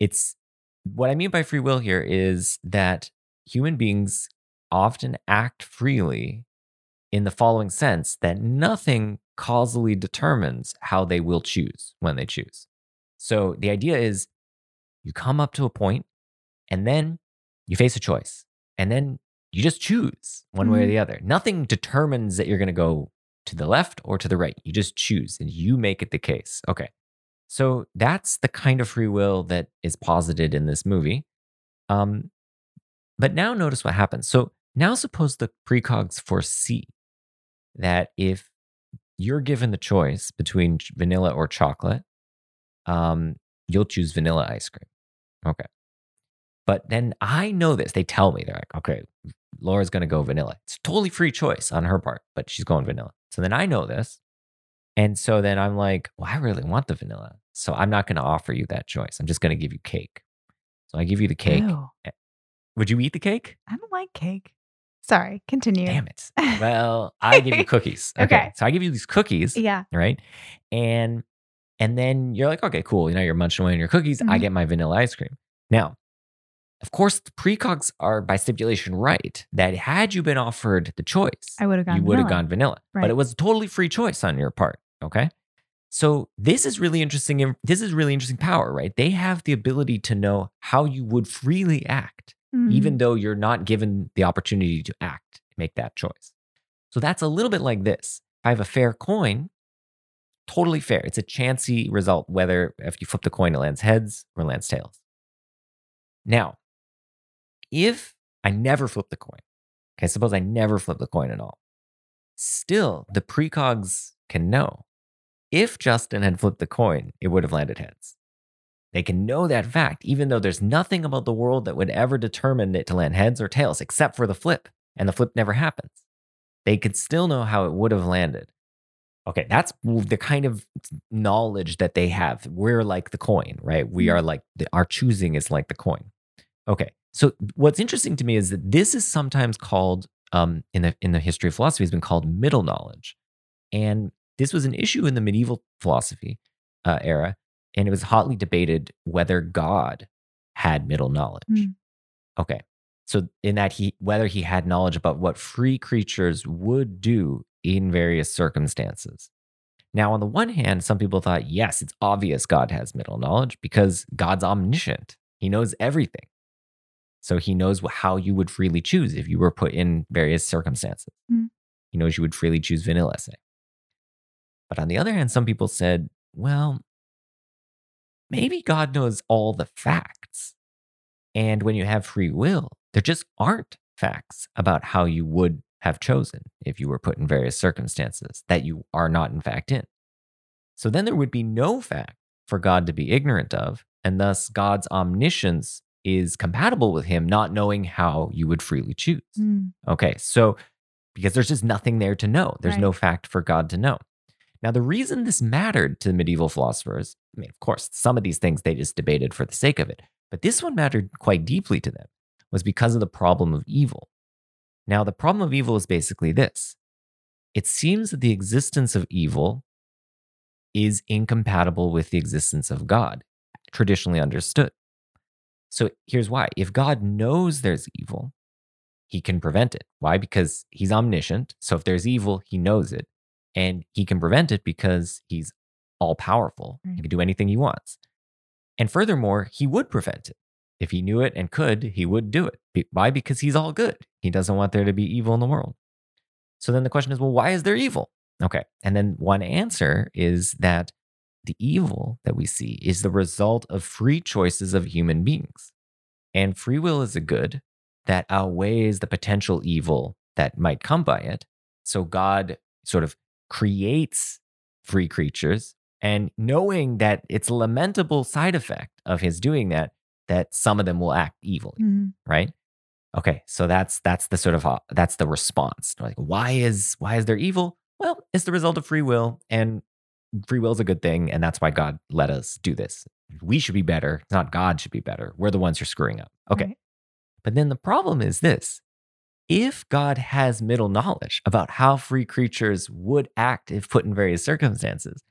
[SPEAKER 2] It's what I mean by free will here is that human beings often act freely in the following sense that nothing causally determines how they will choose when they choose. So the idea is you come up to a point and then you face a choice and then you just choose one way or
[SPEAKER 3] Mhm.
[SPEAKER 2] the other. Nothing determines that you're going to go to the left or to the right. You just choose and you make it the case. Okay. So that's the kind of free will that is posited in this movie. Um, but now notice what happens. So now suppose the precogs foresee that if you're given the choice between vanilla or chocolate, um, you'll choose vanilla ice cream. Okay. But then I know this. They tell me, they're like, okay, Laura's going to go vanilla. It's totally free choice on her part, but she's going vanilla. So then I know this. And so then I'm like, well, I really want the vanilla. So I'm not going to offer you that choice. I'm just going to give you cake. So I give you the cake.
[SPEAKER 3] Ew.
[SPEAKER 2] Would you eat the cake?
[SPEAKER 3] I don't like cake. Sorry, continue.
[SPEAKER 2] Damn it. Well, I give you cookies. Okay.
[SPEAKER 3] Okay.
[SPEAKER 2] So I give you these cookies,
[SPEAKER 3] Yeah.
[SPEAKER 2] right? And and then you're like, okay, cool. You know, you're munching away on your cookies. I
[SPEAKER 3] Mhm.
[SPEAKER 2] get my vanilla ice cream. Now, of course, the precogs are by stipulation right that had you been offered the choice,
[SPEAKER 3] I would have gone.
[SPEAKER 2] you would have gone vanilla. But it was a totally free choice on your part. Okay. So this is really interesting. This is really interesting power, right? They have the ability to know how you would freely act
[SPEAKER 3] Mhm.
[SPEAKER 2] even though you're not given the opportunity to act, make that choice. So that's a little bit like this. If I have a fair coin, totally fair. It's a chancy result whether if you flip the coin, it lands heads or lands tails. Now, if I never flip the coin, okay, suppose I never flip the coin at all, still the precogs can know if Justin had flipped the coin, it would have landed heads. They can know that fact, even though there's nothing about the world that would ever determine it to land heads or tails, except for the flip, and the flip never happens. They could still know how it would have landed. Okay, that's the kind of knowledge that they have. We're like the coin, right? We are like the, our choosing is like the coin. Okay, so what's interesting to me is that this is sometimes called um, in the in the history of philosophy has been called middle knowledge, and this was an issue in the medieval philosophy uh, era and it was hotly debated whether God had middle knowledge.
[SPEAKER 3] Mm.
[SPEAKER 2] Okay. So in that he whether he had knowledge about what free creatures would do in various circumstances. Now, on the one hand, some people thought, yes, it's obvious God has middle knowledge because God's omniscient. He knows everything. So he knows how you would freely choose if you were put in various circumstances.
[SPEAKER 3] Mm.
[SPEAKER 2] He knows you would freely choose vanilla, say. But on the other hand, some people said, well, maybe God knows all the facts. And when you have free will, there just aren't facts about how you would have chosen if you were put in various circumstances that you are not, in fact, in. So then there would be no fact for God to be ignorant of, and thus God's omniscience is compatible with him not knowing how you would freely choose.
[SPEAKER 3] Mm.
[SPEAKER 2] Okay, so because there's just nothing there to know, there's no fact for God to know. Now, the reason this mattered to medieval philosophers, I mean, of course, some of these things they just debated for the sake of it, but this one mattered quite deeply to them, was because of the problem of evil. Now, the problem of evil is basically this it seems that the existence of evil is incompatible with the existence of God, traditionally understood. So here's why if God knows there's evil, he can prevent it. Why? Because he's omniscient. So if there's evil, he knows it. And he can prevent it because he's all powerful. He
[SPEAKER 3] mm.
[SPEAKER 2] can do anything he wants. And furthermore, he would prevent it. If he knew it and could, he would do it. Why? Because he's all good. He doesn't want there to be evil in the world. So then the question is well, why is there evil? Okay. And then one answer is that the evil that we see is the result of free choices of human beings. And free will is a good that outweighs the potential evil that might come by it. So God sort of creates free creatures and knowing that it's a lamentable side effect of his doing that that some of them will act evilly
[SPEAKER 3] Mhm.
[SPEAKER 2] right? Okay so that's that's the sort of uh, that's the response. Like why is why is there evil? Well it's the result of free will and free will is a good thing and that's why god let us do this. We should be better not god should be better. We're the ones who are screwing up. Okay.
[SPEAKER 3] Right.
[SPEAKER 2] but then the problem is this if God has middle knowledge about how free creatures would act if put in various circumstances,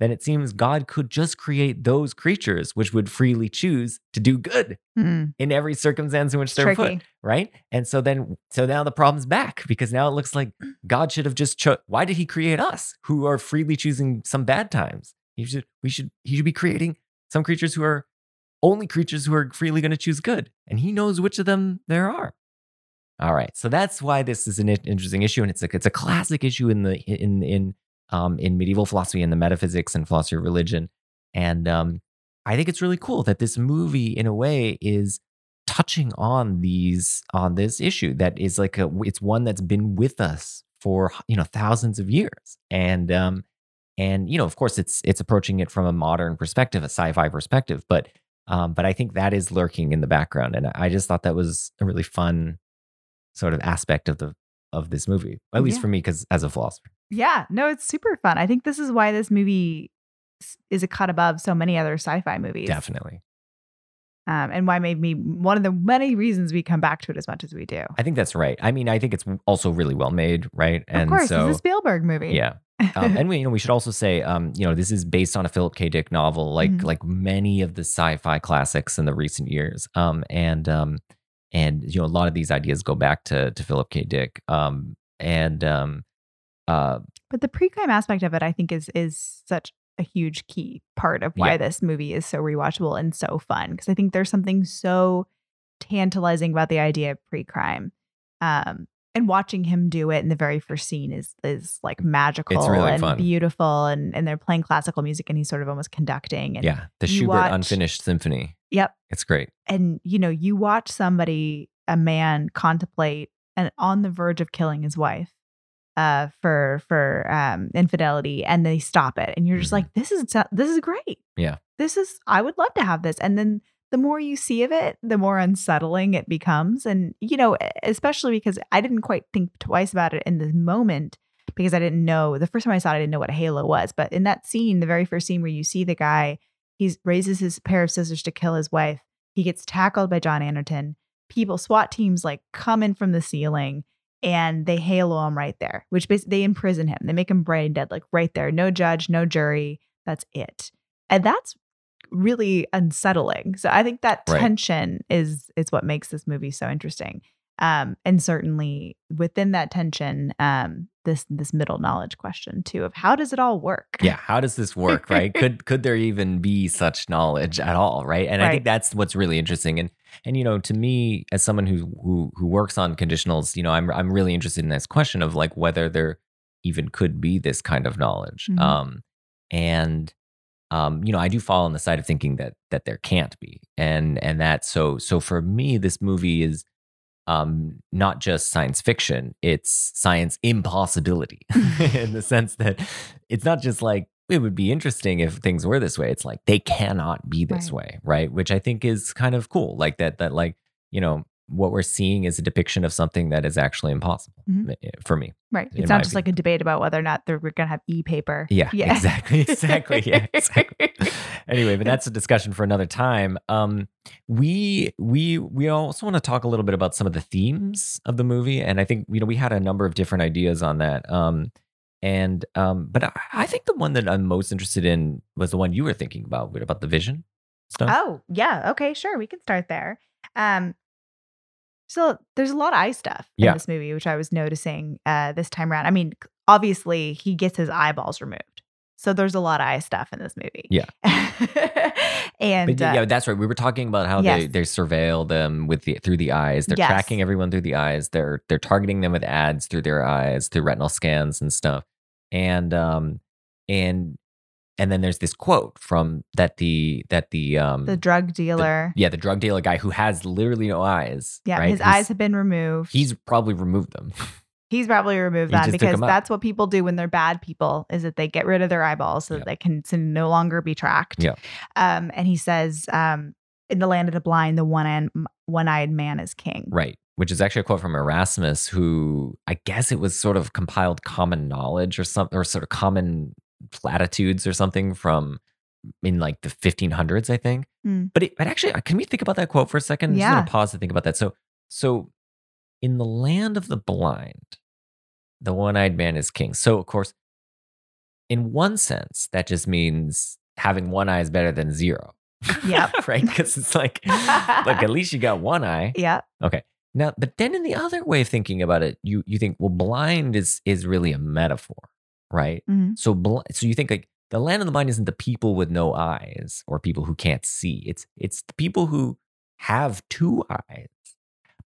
[SPEAKER 2] then it seems God could just create those creatures which would freely choose to do good
[SPEAKER 3] Mm.
[SPEAKER 2] in every circumstance in which they're
[SPEAKER 3] tricky.
[SPEAKER 2] put, right? And so then, so now the problem's back because now it looks like God should have just cho- Why did He create us who are freely choosing some bad times? He should, we should, He should be creating some creatures who are only creatures who are freely going to choose good, and He knows which of them there are. All right, so that's why this is an interesting issue, and it's a it's a classic issue in the in in um, in medieval philosophy and the metaphysics and philosophy of religion, and um, I think it's really cool that this movie, in a way, is touching on these on this issue that is like a it's one that's been with us for you know thousands of years, and um, and you know of course it's it's approaching it from a modern perspective, a sci-fi perspective, but um, but I think that is lurking in the background, and I just thought that was a really fun sort of aspect of the of this movie, at least
[SPEAKER 3] Yeah.
[SPEAKER 2] for me, because as a philosopher,
[SPEAKER 3] Yeah, no, it's super fun. I think this is why this movie is a cut above so many other sci-fi movies.
[SPEAKER 2] definitely.
[SPEAKER 3] Um, and why made me one of the many reasons we come back to it as much as we do.
[SPEAKER 2] I think that's right. I mean, I think it's also really well made, right?
[SPEAKER 3] of course,
[SPEAKER 2] so
[SPEAKER 3] it's a Spielberg movie.
[SPEAKER 2] yeah. um, and we, you know, we should also say, um, you know, this is based on a Philip K. Dick novel, like
[SPEAKER 3] Mhm.
[SPEAKER 2] like many of the sci-fi classics in the recent years. Um, and um, and you know, a lot of these ideas go back to to Philip K. Dick. Um, and um, uh,
[SPEAKER 3] But the pre-crime aspect of it, I think, is is such a huge key part of why
[SPEAKER 2] Yeah.
[SPEAKER 3] this movie is so rewatchable and so fun. Because I think there's something so tantalizing about the idea of pre-crime. Um, and watching him do it in the very first scene is is like magical
[SPEAKER 2] really
[SPEAKER 3] and
[SPEAKER 2] fun.
[SPEAKER 3] beautiful and and they're playing classical music and he's sort of almost conducting and
[SPEAKER 2] yeah, the Schubert
[SPEAKER 3] watch-
[SPEAKER 2] Unfinished Symphony.
[SPEAKER 3] yep
[SPEAKER 2] It's great.
[SPEAKER 3] and you know you watch somebody a man contemplate and on the verge of killing his wife uh for for um infidelity and they stop it and you're just
[SPEAKER 2] Mhm.
[SPEAKER 3] like this is this is great
[SPEAKER 2] Yeah.
[SPEAKER 3] this is i would love to have this and then the more you see of it the more unsettling it becomes. And you know especially because i didn't quite think twice about it in the moment because i didn't know the first time i saw it i didn't know what a halo was. But in that scene the very first scene where you see the guy he raises his pair of scissors to kill his wife. He gets tackled by john anderton. People swat teams like come in from the ceiling and they halo him right there which basically they imprison him. They make him brain dead like right there. No judge no jury. That's it. And that's really unsettling so i think that
[SPEAKER 2] Right.
[SPEAKER 3] tension is is what makes this movie so interesting um and certainly within that tension um this this middle knowledge question too of how does it all work
[SPEAKER 2] Yeah, how does this work, right? could could there even be such knowledge at all, right? And I think that's what's really interesting. And and you know, to me, as someone who who who works on conditionals, you know, I'm I'm really interested in this question of like whether there even could be this kind of knowledge.
[SPEAKER 3] Mhm.
[SPEAKER 2] Um, and um, you know, I do fall on the side of thinking that that there can't be, and and that so so for me, this movie is um not just science fiction it's science impossibility in the sense that it's not just like it would be interesting if things were this way it's like they cannot be this
[SPEAKER 3] Right.
[SPEAKER 2] way right which i think is kind of cool like that that like you know what we're seeing is a depiction of something that is actually impossible
[SPEAKER 3] Mhm.
[SPEAKER 2] eh, for me
[SPEAKER 3] right it's not just like a debate about whether or not they're going to have e-paper
[SPEAKER 2] yeah, exactly exactly yeah exactly anyway but that's a discussion for another time um we we we also want to talk a little bit about some of the themes of the movie and i think you know we had a number of different ideas on that um and um but i, I think the one that i'm most interested in was the one you were thinking about about the vision stuff
[SPEAKER 3] Oh, yeah. Okay, sure. We can start there. Um so there's a lot of eye stuff in
[SPEAKER 2] Yeah.
[SPEAKER 3] this movie, which I was noticing uh this time around. I mean, obviously he gets his eyeballs removed. So there's a lot of eye stuff in this movie.
[SPEAKER 2] Yeah.
[SPEAKER 3] and
[SPEAKER 2] but
[SPEAKER 3] uh,
[SPEAKER 2] yeah, that's right. We were talking about how they they surveil them with the through the eyes. They're
[SPEAKER 3] Yes.
[SPEAKER 2] tracking everyone through the eyes. They're they're targeting them with ads through their eyes, through retinal scans and stuff. And um and and then there's this quote from that the that the um
[SPEAKER 3] the drug
[SPEAKER 2] the-
[SPEAKER 3] dealer.
[SPEAKER 2] yeah the drug dealer guy who has literally no eyes.
[SPEAKER 3] yeah,
[SPEAKER 2] right?
[SPEAKER 3] his
[SPEAKER 2] He's-
[SPEAKER 3] eyes have been removed.
[SPEAKER 2] He's probably removed them.
[SPEAKER 3] He's probably removed that because that's what people do when they're bad people is that they get rid of their eyeballs so
[SPEAKER 2] Yeah.
[SPEAKER 3] that they can no longer be tracked.
[SPEAKER 2] Yeah.
[SPEAKER 3] Um, and he says, um, in the land of the blind, the one one eyed man is king.
[SPEAKER 2] Right. Which is actually a quote from Erasmus, who I guess it was sort of compiled common knowledge or something, or sort of common platitudes or something from in like the 1500s, I think.
[SPEAKER 3] Hmm.
[SPEAKER 2] But it, but actually, can we think about that quote for a second? I'm just
[SPEAKER 3] Yeah.
[SPEAKER 2] gonna pause to think about that. So, so in the land of the blind, the one-eyed man is king. So, of course, in one sense, that just means having one eye is better than zero.
[SPEAKER 3] Yep.
[SPEAKER 2] right? Because it's like, look, at least you got one eye.
[SPEAKER 3] Yeah.
[SPEAKER 2] Okay. Now, but then in the other way of thinking about it, you you think, well, blind is is really a metaphor, right?
[SPEAKER 3] Mhm.
[SPEAKER 2] So bl- so you think like the land of the blind isn't the people with no eyes or people who can't see. It's it's the people who have two eyes,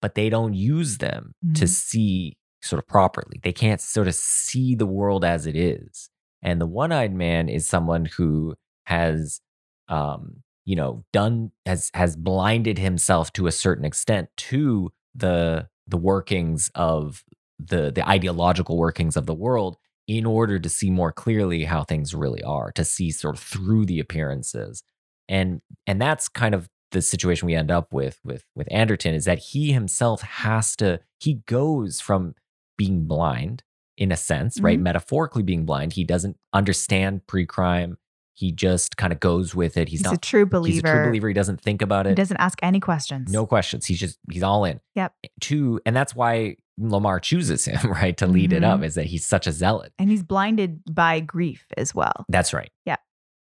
[SPEAKER 2] but they don't use them to
[SPEAKER 3] Mhm.
[SPEAKER 2] see sort of properly. They can't sort of see the world as it is. And the one-eyed man is someone who has um you know done has has blinded himself to a certain extent to the the workings of the the ideological workings of the world in order to see more clearly how things really are to see sort of through the appearances and and that's kind of the situation we end up with with with Anderton is that he himself has to he goes from being blind in a sense right
[SPEAKER 3] Mhm.
[SPEAKER 2] metaphorically being blind he doesn't understand pre-crime he just kind of goes with it he's,
[SPEAKER 3] He's,
[SPEAKER 2] not
[SPEAKER 3] a true believer.
[SPEAKER 2] he's a true believer he doesn't think about it.
[SPEAKER 3] He doesn't ask any questions.
[SPEAKER 2] no questions. He's just he's all in.
[SPEAKER 3] Yep.
[SPEAKER 2] Two, and that's why Lamar chooses him, right, to lead it up,
[SPEAKER 3] Mhm.
[SPEAKER 2] is that he's such a zealot.
[SPEAKER 3] And he's blinded by grief as well.
[SPEAKER 2] That's right.
[SPEAKER 3] Yeah.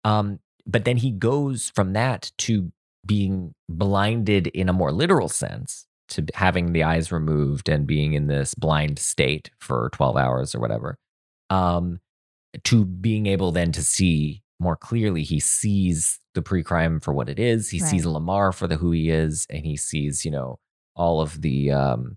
[SPEAKER 2] Um, but then he goes from that to being blinded in a more literal sense, to having the eyes removed and being in this blind state for 12 hours or whatever. Um, to being able then to see more clearly, he sees the pre-crime for what it is. He sees Lamar for the who he is, and he sees, you know, all of the um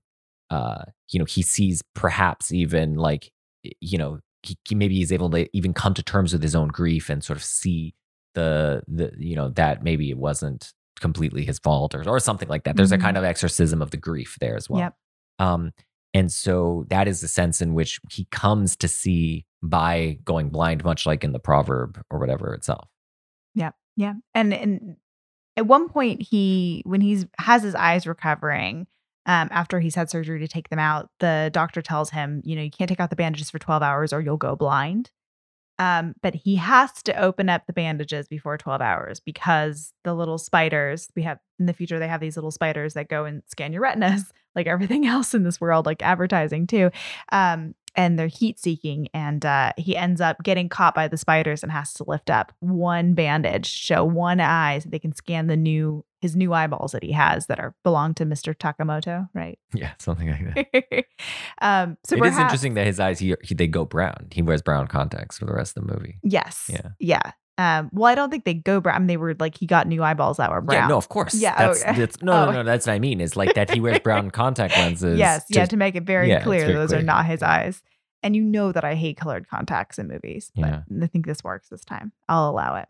[SPEAKER 2] uh, you know, he sees perhaps even like, you know, he, he maybe he's able to even come to terms with his own grief and sort of see the the you know that maybe it wasn't completely his fault or or something like that. There's
[SPEAKER 3] Mhm.
[SPEAKER 2] a kind of exorcism of the grief there as well.
[SPEAKER 3] Yep.
[SPEAKER 2] Um, and so that is the sense in which he comes to see by going blind, much like in the proverb or whatever itself.
[SPEAKER 3] Yeah, yeah. And and at one point he when he's has his eyes recovering, um, after he's had surgery to take them out, the doctor tells him, you know, you can't take out the bandages for 12 hours or you'll go blind. Um, but he has to open up the bandages before 12 hours because the little spiders we have in the future, they have these little spiders that go and scan your retinas, like everything else in this world, like advertising too. Um, and they're heat seeking. And uh, he ends up getting caught by the spiders and has to lift up one bandage, show one eye so they can scan the new his new eyeballs that he has that are belong to Mr. Yakamoto, right?
[SPEAKER 2] Yeah, something like that.
[SPEAKER 3] um, so
[SPEAKER 2] it is
[SPEAKER 3] perhaps-
[SPEAKER 2] interesting that his eyes he, he they go brown. He wears brown contacts for the rest of the movie.
[SPEAKER 3] Yes.
[SPEAKER 2] Yeah.
[SPEAKER 3] Yeah. Um, well, I don't think they go brown. I mean, they were like he got new eyeballs that were brown.
[SPEAKER 2] Yeah, no, of course.
[SPEAKER 3] Yeah,
[SPEAKER 2] that's,
[SPEAKER 3] okay.
[SPEAKER 2] that's no, no,
[SPEAKER 3] Oh.
[SPEAKER 2] no. That's what I mean. Is like that he wears brown contact lenses.
[SPEAKER 3] yes, yeah,
[SPEAKER 2] to-
[SPEAKER 3] to make it very
[SPEAKER 2] yeah,
[SPEAKER 3] clear
[SPEAKER 2] very
[SPEAKER 3] those are not his eyes. And you know that I hate colored contacts in movies, but
[SPEAKER 2] Yeah.
[SPEAKER 3] I think this works this time. I'll allow it.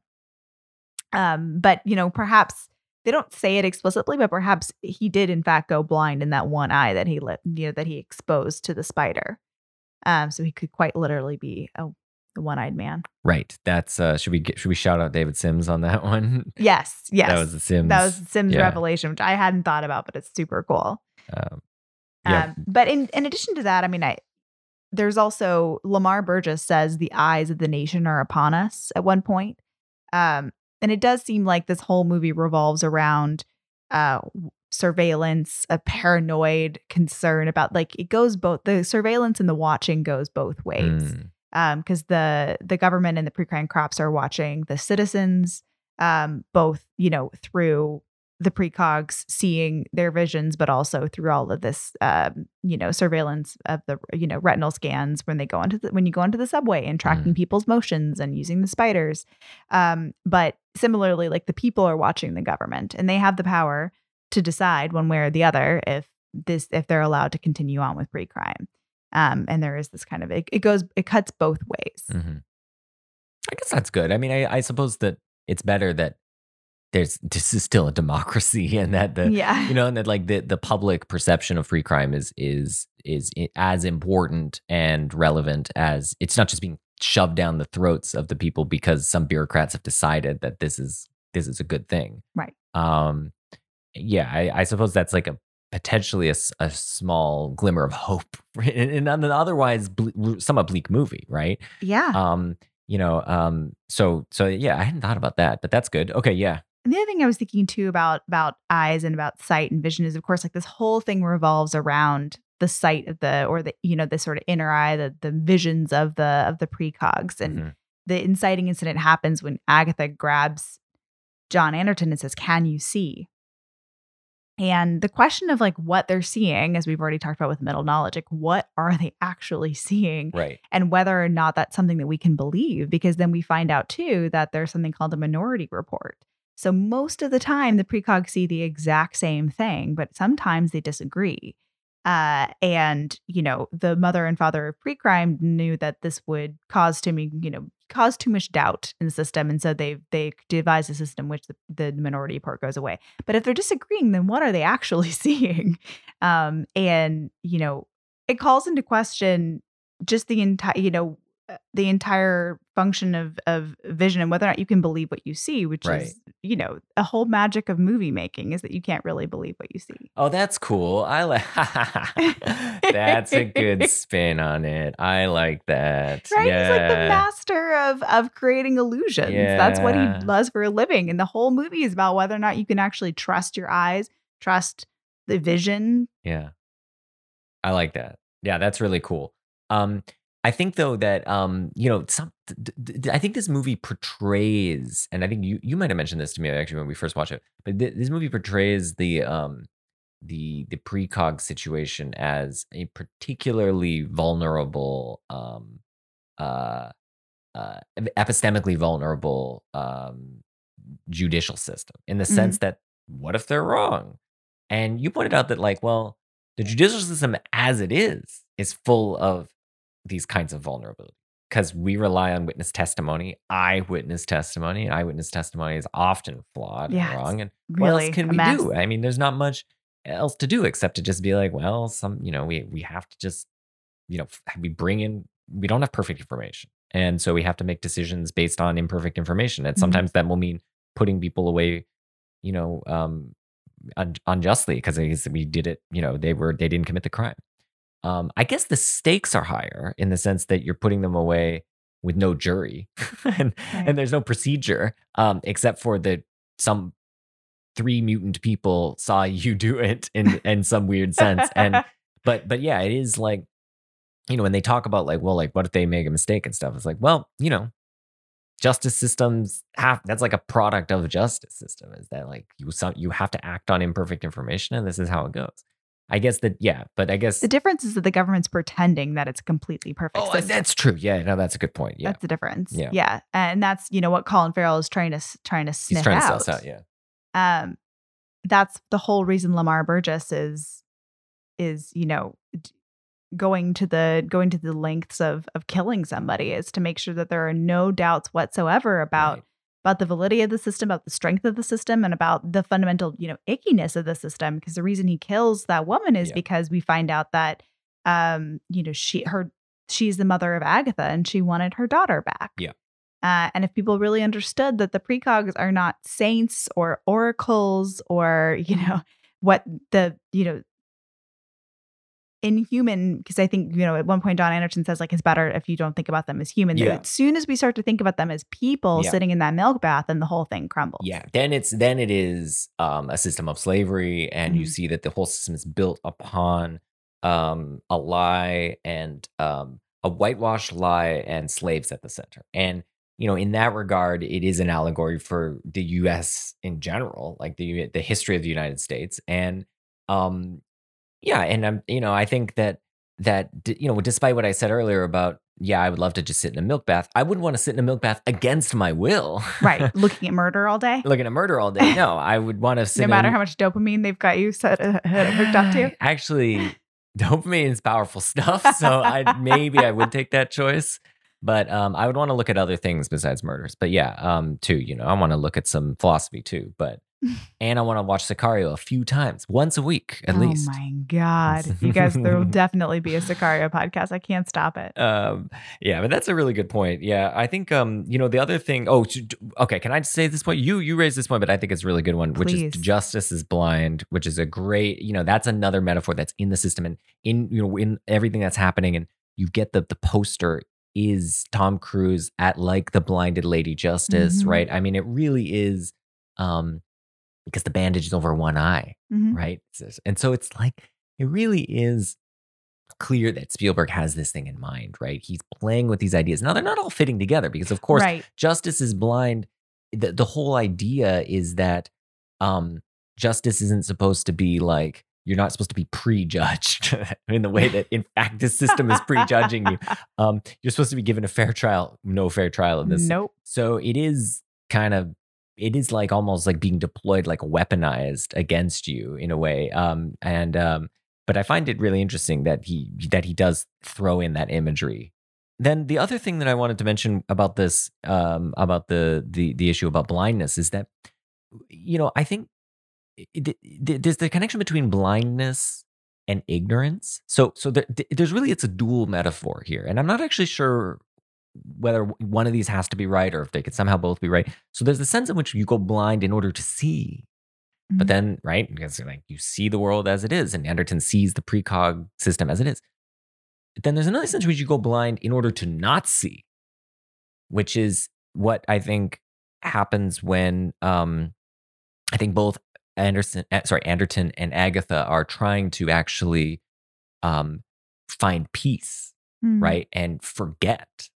[SPEAKER 3] Um, but you know, perhaps they don't say it explicitly, but perhaps he did in fact go blind in that one eye that he lit, you know, that he exposed to the spider. Um, so he could quite literally be a, a one-eyed man.
[SPEAKER 2] right. That's uh. Should we get? Should we shout out David Sims on that one?
[SPEAKER 3] Yes, yes,
[SPEAKER 2] That was the Sims.
[SPEAKER 3] that was the Sims
[SPEAKER 2] yeah.
[SPEAKER 3] revelation, which I hadn't thought about, but it's super cool.
[SPEAKER 2] Um, yeah.
[SPEAKER 3] Um, but in, in addition to that, I mean, I there's also Lamar Burgess says the eyes of the nation are upon us at one point. Um, and it does seem like this whole movie revolves around uh, surveillance, a paranoid concern about like it goes both the surveillance and the watching goes both ways
[SPEAKER 2] mm,
[SPEAKER 3] um because the the government and the pre-crime cops are watching the citizens um both you know through the precogs seeing their visions but also through all of this um you know surveillance of the you know retinal scans when they go onto the when you go onto the subway and tracking people's motions and using the spiders. Um but similarly like the people are watching the government and they have the power to decide one way or the other if this if they're allowed to continue on with pre-crime um, and there is this kind of it, it goes it cuts both ways
[SPEAKER 2] mhm. I guess that's good. I mean, I, I suppose that it's better that there's this is still a democracy and that the
[SPEAKER 3] yeah
[SPEAKER 2] you know and that like the the public perception of pre-crime is is is as important and relevant as it's not just being shoved down the throats of the people because some bureaucrats have decided that this is this is a good thing
[SPEAKER 3] Right.
[SPEAKER 2] um yeah i, I suppose that's like a potentially a, a small glimmer of hope in, in an otherwise ble- somewhat bleak movie right?
[SPEAKER 3] Yeah.
[SPEAKER 2] Um you know um so so yeah i hadn't thought about that but that's good. Okay yeah.
[SPEAKER 3] And the other thing i was thinking too about about eyes and about sight and vision is of course like this whole thing revolves around the sight of the or the you know the sort of inner eye the the visions of the of the precogs. And
[SPEAKER 2] Mhm.
[SPEAKER 3] the inciting incident happens when agatha grabs john anderton and says can you see and the question of like what they're seeing as we've already talked about with middle knowledge like what are they actually seeing?
[SPEAKER 2] Right.
[SPEAKER 3] And whether or not that's something that we can believe because then we find out too that there's something called a minority report. So most of the time the precogs see the exact same thing but sometimes they disagree. Uh, and you know the mother and father of pre-crime knew that this would cause to me you know cause too much doubt in the system and so they they devise a system which the, the minority part goes away but if they're disagreeing then what are they actually seeing um and you know it calls into question just the entire you know uh, the entire function of of vision and whether or not you can believe what you see which
[SPEAKER 2] Right.
[SPEAKER 3] is you know a whole magic of movie making is that you can't really believe what you see
[SPEAKER 2] Oh, that's cool. I like That's a good spin on it. I like that.
[SPEAKER 3] right
[SPEAKER 2] Yeah.
[SPEAKER 3] he's like the master of of creating illusions that's what he does for a living and the whole movie is about whether or not you can actually trust your eyes trust the vision
[SPEAKER 2] Yeah. I like that. Yeah, that's really cool. Um I think though that um you know some I think this movie portrays and I think you you might have mentioned this to me actually when we first watched it. But th- this movie portrays the um the the precog situation as a particularly vulnerable um uh uh epistemically vulnerable um judicial system in the sense that what if they're wrong? And you pointed out that like well the judicial system as it is is full of these kinds of vulnerability because we rely on witness testimony, eyewitness testimony, and eyewitness testimony is often flawed
[SPEAKER 3] Yeah,
[SPEAKER 2] and wrong. And what else can we
[SPEAKER 3] mess.
[SPEAKER 2] do? I mean, there's not much else to do except to just be like, well, some, you know, we we have to just, you know, we bring in, we don't have perfect information, and so we have to make decisions based on imperfect information, and
[SPEAKER 3] Mhm.
[SPEAKER 2] sometimes that will mean putting people away, you know, um, un- unjustly because we did it, you know, they were they didn't commit the crime. Um, I guess the stakes are higher in the sense that you're putting them away with no jury and,
[SPEAKER 3] Right.
[SPEAKER 2] and there's no procedure um, except for the some three mutant people saw you do it in in some weird sense and but but yeah it is like you know when they talk about like well like what if they make a mistake and stuff it's like well you know justice systems have that's like a product of a justice system is that like you some you have to act on imperfect information and this is how it goes i guess that yeah but i guess
[SPEAKER 3] the difference is that the government's pretending that it's completely perfect
[SPEAKER 2] oh
[SPEAKER 3] system.
[SPEAKER 2] that's true yeah no that's a good point yeah
[SPEAKER 3] That's the difference.
[SPEAKER 2] Yeah.
[SPEAKER 3] Yeah. And that's, you know, what Colin Farrell is trying to trying to sniff
[SPEAKER 2] he's trying
[SPEAKER 3] out.
[SPEAKER 2] to suss out yeah
[SPEAKER 3] Um that's the whole reason Lamar Burgess is is, you know, going to the going to the lengths of of killing somebody is to make sure that there are no doubts whatsoever about
[SPEAKER 2] Right.
[SPEAKER 3] About the validity of the system, about the strength of the system, and about the fundamental, you know, ickiness of the system. Because the reason he kills that woman is
[SPEAKER 2] Yeah.
[SPEAKER 3] because we find out that, um, you know, she her she's the mother of Agatha, and she wanted her daughter back.
[SPEAKER 2] Yeah.
[SPEAKER 3] Uh, and if people really understood that the precogs are not saints or oracles or you know what the you know inhuman because I think you know at one point Don Anderson says like it's better if you don't think about them as human.
[SPEAKER 2] Yeah.
[SPEAKER 3] As soon as we start to think about them as people
[SPEAKER 2] Yeah.
[SPEAKER 3] sitting in that milk bath, and the whole thing crumbles.
[SPEAKER 2] Yeah, then it's then it is um, a system of slavery, and you
[SPEAKER 3] Mhm.
[SPEAKER 2] see that the whole system is built upon um, a lie and um, a whitewashed lie and slaves at the center. And you know, in that regard, it is an allegory for the U.S. in general, like the the history of the United States, and um, yeah, and I'm you know, I think that that you know, despite what I said earlier about yeah, I would love to just sit in a milk bath. I wouldn't want to sit in a milk bath against my will.
[SPEAKER 3] right. Looking at murder all day.
[SPEAKER 2] looking at murder all day. No, I would want to sit.
[SPEAKER 3] No matter
[SPEAKER 2] in-
[SPEAKER 3] how much dopamine they've got you set uh, hooked up to.
[SPEAKER 2] Actually, dopamine is powerful stuff, so I maybe I would take that choice. But um, I would want to look at other things besides murders. But yeah, um, too. You know, I want to look at some philosophy too. But and I want to watch Sicario a few times, once a week at
[SPEAKER 3] oh
[SPEAKER 2] least.
[SPEAKER 3] Oh my god, you guys! There will definitely be a Sicario podcast. I can't stop it.
[SPEAKER 2] Um, yeah, but that's a really good point. Yeah, I think um, you know, the other thing. Oh, okay. Can I just say this point? You you raised this point, but I think it's a really good one, which is justice is blind, which is a great. You know, that's another metaphor that's in the system and in you know in everything that's happening, and you get the the poster is Tom Cruise at like the blinded Lady Justice,
[SPEAKER 3] Mhm.
[SPEAKER 2] right? I mean, it really is. Um, because the bandage is over one eye
[SPEAKER 3] Mhm.
[SPEAKER 2] right? And so it's like it really is clear that Spielberg has this thing in mind, right? He's playing with these ideas. Now they're not all fitting together because of course
[SPEAKER 3] right.
[SPEAKER 2] justice is blind. The, the whole idea is that um justice isn't supposed to be like you're not supposed to be prejudged in the way that in fact this system is prejudging you. Um you're supposed to be given a fair trial, no fair trial in this
[SPEAKER 3] Nope.
[SPEAKER 2] so it is kind of it is like almost like being deployed like weaponized against you in a way. Um and um but I find it really interesting that he that he does throw in that imagery. Then the other thing that I wanted to mention about this um about the the the issue about blindness is that you know, I think there's the connection between blindness and ignorance. So so there, there's really it's a dual metaphor here. And I'm not actually sure whether one of these has to be right or if they could somehow both be right. So there's the sense in which you go blind in order to see. But
[SPEAKER 3] Mhm.
[SPEAKER 2] then, right, because like you see the world as it is, and Anderton sees the precog system as it is. But then there's another sense in which you go blind in order to not see, which is what I think happens when um, I think both Anderson, uh, sorry, Anderton and Agatha are trying to actually um, find peace
[SPEAKER 3] Mm.
[SPEAKER 2] right? And forget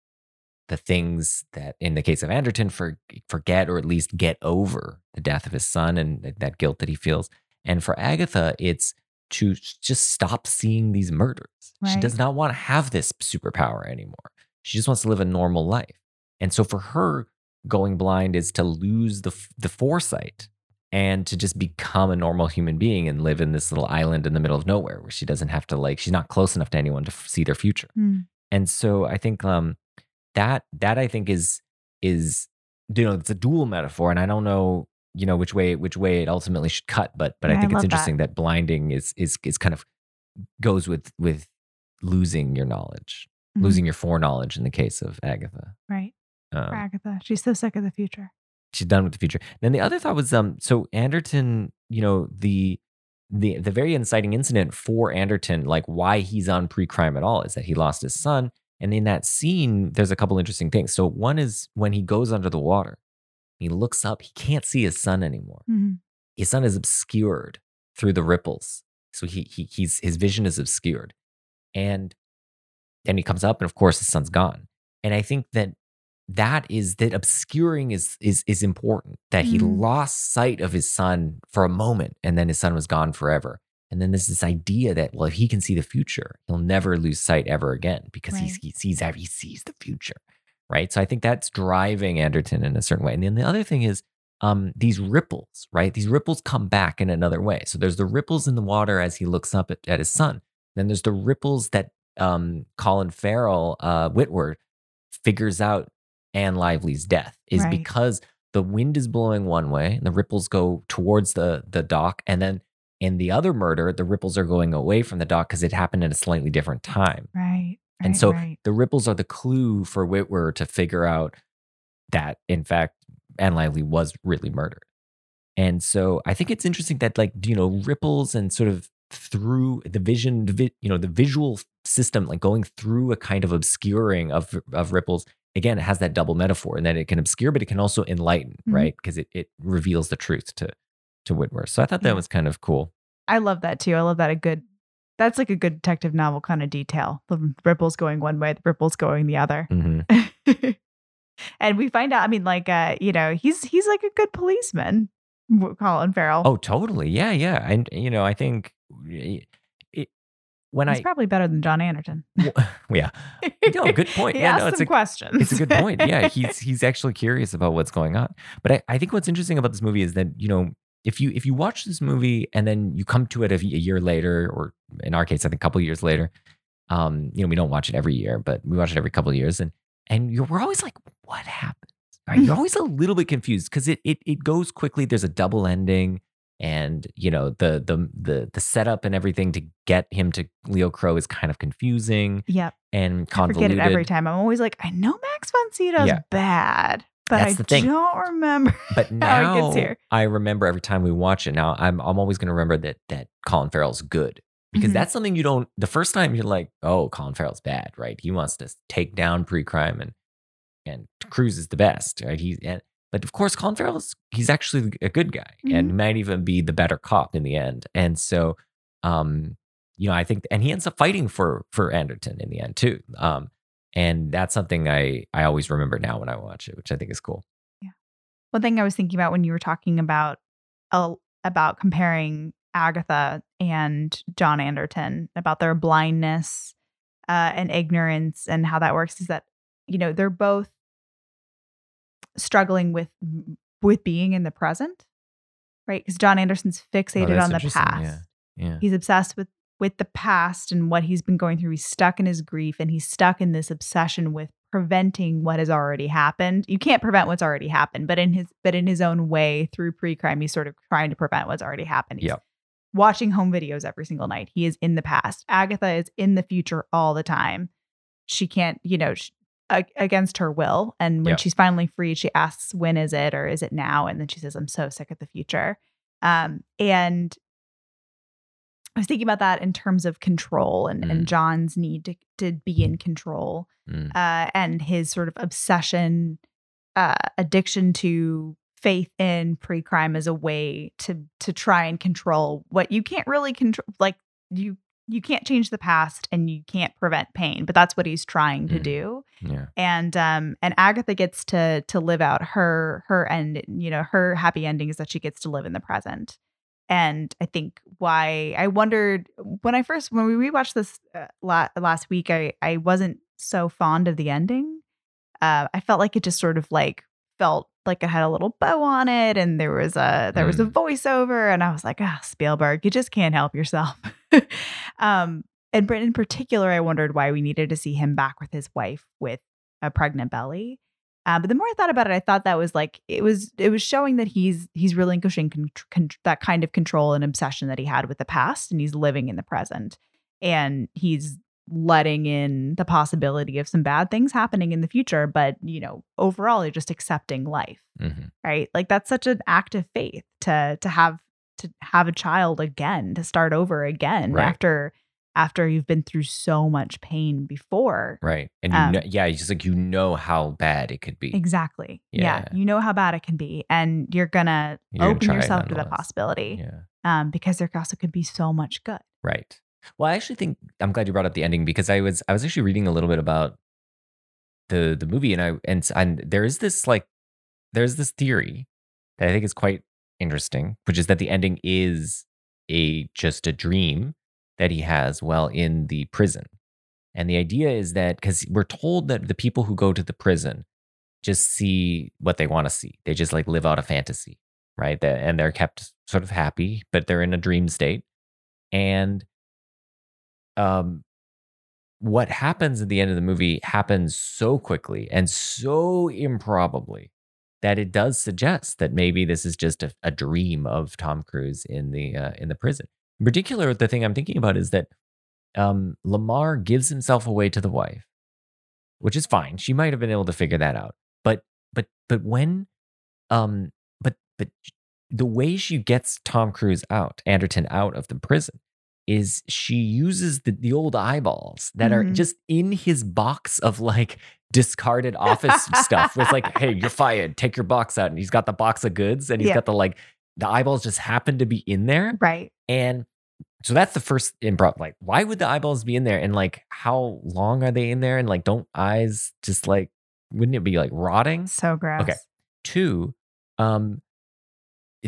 [SPEAKER 2] the things that, in the case of Anderton, for, forget or at least get over the death of his son and that guilt that he feels. And for Agatha, it's to just stop seeing these murders. She does not want to have this superpower anymore. She just wants to live a normal life. And so for her, going blind is to lose the the foresight and to just become a normal human being and live in this little island in the middle of nowhere where she doesn't have to like she's not close enough to anyone to f- see their future.
[SPEAKER 3] Mm.
[SPEAKER 2] And so I think um that that I think is is you know it's a dual metaphor and I don't know you know which way which way it ultimately should cut but but
[SPEAKER 3] Yeah,
[SPEAKER 2] I
[SPEAKER 3] I
[SPEAKER 2] think
[SPEAKER 3] love
[SPEAKER 2] it's interesting that. blinding is is is kind of goes with with losing your knowledge
[SPEAKER 3] Mhm.
[SPEAKER 2] losing your foreknowledge in the case of Agatha.
[SPEAKER 3] Right.
[SPEAKER 2] Um,
[SPEAKER 3] For Agatha. She's so sick of the future.
[SPEAKER 2] she's done with the future. Then the other thought was um so Anderton, you know, the the the very inciting incident for Anderton, like why he's on pre-crime at all, is that he lost his son. And in that scene, there's a couple interesting things. So one is when he goes under the water, he looks up, he can't see his son anymore.
[SPEAKER 3] Mhm.
[SPEAKER 2] His son is obscured through the ripples. So he, he he's his vision is obscured. And then he comes up, and of course his son's gone. And I think that that is that obscuring is is is important. That he
[SPEAKER 3] Mm.
[SPEAKER 2] lost sight of his son for a moment, and then his son was gone forever. And then there's this idea that well, if he can see the future, he'll never lose sight ever again because
[SPEAKER 3] Right.
[SPEAKER 2] he sees he sees the future, right? So I think that's driving Anderton in a certain way. And then the other thing is um, these ripples, right? These ripples come back in another way. So there's the ripples in the water as he looks up at, at his son. Then there's the ripples that um, Colin Farrell, uh, Witwer, figures out Anne Lively's death is
[SPEAKER 3] Right.
[SPEAKER 2] because the wind is blowing one way and the ripples go towards the the dock, and then in the other murder, the ripples are going away from the dock because it happened at a slightly different time.
[SPEAKER 3] Right.
[SPEAKER 2] And so
[SPEAKER 3] right.
[SPEAKER 2] the ripples are the clue for Witwer to figure out that, in fact, Anne Lively was really murdered. And so I think it's interesting that, like, you know, ripples and sort of through the vision, you know, the visual system, like going through a kind of obscuring of, of ripples, again, it has that double metaphor and that it can obscure, but it can also enlighten,
[SPEAKER 3] Mhm.
[SPEAKER 2] right? Because it, it reveals the truth to, to Witwer. So I thought that was kind of cool.
[SPEAKER 3] I love that too. I love that a good that's like a good detective novel kind of detail. The ripples going one way, the ripples going the other.
[SPEAKER 2] hmm
[SPEAKER 3] and we find out, I mean, like uh, you know, he's he's like a good policeman, Colin Farrell.
[SPEAKER 2] Oh, totally. Yeah. Yeah. And, you know, I think it, when I
[SPEAKER 3] he's
[SPEAKER 2] I,
[SPEAKER 3] probably better than John Anderton.
[SPEAKER 2] Well, yeah, no, good point. Yeah, no, it's
[SPEAKER 3] some
[SPEAKER 2] a-
[SPEAKER 3] questions.
[SPEAKER 2] it's a good point. Yeah, he's he's actually curious about what's going on. But I, I think what's interesting about this movie is that you know if you if you watch this movie and then you come to it a, a year later, or in our case, I think a couple years later, um, you know, we don't watch it every year, but we watch it every couple of years, and and you're, we're always like, what happened? Right? You're always a little bit confused because it, it it goes quickly. There's a double ending. And you know the the the the setup and everything to get him to Leo Crow is kind of confusing
[SPEAKER 3] yep.
[SPEAKER 2] and
[SPEAKER 3] I
[SPEAKER 2] convoluted.
[SPEAKER 3] forget it every time. I'm always like, I know Max von Sydow's
[SPEAKER 2] Yeah.
[SPEAKER 3] bad, but
[SPEAKER 2] That's
[SPEAKER 3] I
[SPEAKER 2] the thing.
[SPEAKER 3] don't remember
[SPEAKER 2] But
[SPEAKER 3] how it
[SPEAKER 2] now
[SPEAKER 3] gets here.
[SPEAKER 2] I remember every time we watch it. Now I'm I'm always going to remember that that Colin Farrell's good because
[SPEAKER 3] Mhm.
[SPEAKER 2] that's something you don't. The first time you're like, oh, Colin Farrell's bad, right? He wants to take down pre-crime and and Cruise is the best, right? He's and but of course Colin Farrell's he's actually a good guy and
[SPEAKER 3] Mm-hmm.
[SPEAKER 2] might even be the better cop in the end. And so, um, you know, I think and he ends up fighting for for Anderton in the end too. Um, and that's something I I always remember now when I watch it, which I think is cool. Yeah.
[SPEAKER 3] One thing I was thinking about when you were talking about uh, about comparing Agatha and John Anderton about their blindness uh, and ignorance and how that works is that you know they're both struggling with with being in the present, right? Because John Anderson's fixated
[SPEAKER 2] Oh,
[SPEAKER 3] on the past.
[SPEAKER 2] Yeah. Yeah.
[SPEAKER 3] He's obsessed with with the past and what he's been going through. He's stuck in his grief and he's stuck in this obsession with preventing what has already happened. You can't prevent what's already happened, but in his but in his own way through pre-crime he's sort of trying to prevent what's already happened. He's
[SPEAKER 2] Yep.
[SPEAKER 3] watching home videos every single night. He is in the past. Agatha is in the future all the time. She can't, you know, sh a- against her will. And when she's finally freed, she asks, "When is it, or is it now?" And then she says, "I'm so sick of the future." Um, and I was thinking about that in terms of control and,
[SPEAKER 2] Mm.
[SPEAKER 3] and John's need to, to be in control
[SPEAKER 2] Mm.
[SPEAKER 3] uh, and his sort of obsession, uh, addiction to faith in pre-crime as a way to to try and control what you can't really control. Like you you can't change the past and you can't prevent pain, but that's what he's trying to
[SPEAKER 2] Mm.
[SPEAKER 3] do
[SPEAKER 2] Yeah.
[SPEAKER 3] and um and agatha gets to to live out her her end you know her happy ending is that she gets to live in the present and i think why i wondered when i first when we rewatched this uh, la- last week i i wasn't so fond of the ending uh i felt like it just sort of like felt like it had a little bow on it and there was a there was a
[SPEAKER 2] Mm.
[SPEAKER 3] voiceover and I was like, ah, Spielberg, you just can't help yourself. um, and Brit in particular, I wondered why we needed to see him back with his wife with a pregnant belly. Uh, but the more I thought about it, I thought that was like it was it was showing that he's he's relinquishing con- con- that kind of control and obsession that he had with the past, and he's living in the present, and he's letting in the possibility of some bad things happening in the future. But you know, overall, you're just accepting life,
[SPEAKER 2] Mhm.
[SPEAKER 3] right? Like that's such an act of faith to to have to have a child again, to start over again
[SPEAKER 2] Right.
[SPEAKER 3] after after you've been through so much pain before.
[SPEAKER 2] Right. And you
[SPEAKER 3] Um,
[SPEAKER 2] know, yeah, it's just like you know how bad it could be.
[SPEAKER 3] Exactly. Yeah.
[SPEAKER 2] Yeah.
[SPEAKER 3] You know how bad it can be. And you're going to open yourself to
[SPEAKER 2] the
[SPEAKER 3] possibility
[SPEAKER 2] Yeah.
[SPEAKER 3] um, because there also could be so much good.
[SPEAKER 2] Right. Well, I actually think I'm glad you brought up the ending because I was I was actually reading a little bit about the the movie and I and and there is this like there's this theory that I think is quite interesting, which is that the ending is a just a dream that he has while in the prison. And the idea is that because we're told that the people who go to the prison just see what they want to see. They just like live out a fantasy, right? And they're kept sort of happy, but they're in a dream state. And um what happens at the end of the movie happens so quickly and so improbably that it does suggest that maybe this is just a, a dream of Tom Cruise in the uh, in the prison. In particular, the thing I'm thinking about is that um, Lamar gives himself away to the wife, which is fine. She might have been able to figure that out, but but but when um but but the way she gets Tom Cruise out, Anderton out of the prison, is she uses the, the old eyeballs that are
[SPEAKER 3] Mhm.
[SPEAKER 2] just in his box of like discarded office stuff. It's like, hey, you're fired. Take your box out. And he's got the box of goods and he's
[SPEAKER 3] Yeah.
[SPEAKER 2] got the like, the eyeballs just happen to be in there.
[SPEAKER 3] Right.
[SPEAKER 2] And so that's the first improv. Like, why would the eyeballs be in there? And like, how long are they in there? And like, don't eyes just like, wouldn't it be like rotting?
[SPEAKER 3] So gross.
[SPEAKER 2] Okay. Two, um,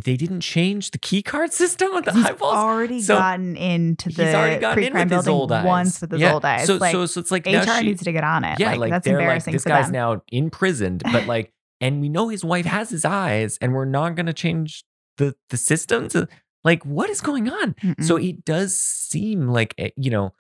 [SPEAKER 2] they didn't change the key card system with the
[SPEAKER 3] He's
[SPEAKER 2] eyeballs.
[SPEAKER 3] already
[SPEAKER 2] So,
[SPEAKER 3] gotten into the
[SPEAKER 2] He's already gotten in
[SPEAKER 3] pre-crime
[SPEAKER 2] with his old eyes.
[SPEAKER 3] once with his
[SPEAKER 2] Yeah.
[SPEAKER 3] old eyes.
[SPEAKER 2] So,
[SPEAKER 3] like,
[SPEAKER 2] so, so it's like
[SPEAKER 3] HR
[SPEAKER 2] she-
[SPEAKER 3] needs to get on it.
[SPEAKER 2] yeah,
[SPEAKER 3] like,
[SPEAKER 2] like
[SPEAKER 3] that's
[SPEAKER 2] they're like
[SPEAKER 3] embarrassing
[SPEAKER 2] this
[SPEAKER 3] for
[SPEAKER 2] guy's
[SPEAKER 3] them.
[SPEAKER 2] now imprisoned, but like, and we know his wife has his eyes, and we're not going to change the the system to like what is going on.
[SPEAKER 3] Mm-mm.
[SPEAKER 2] So it does seem like eh, you know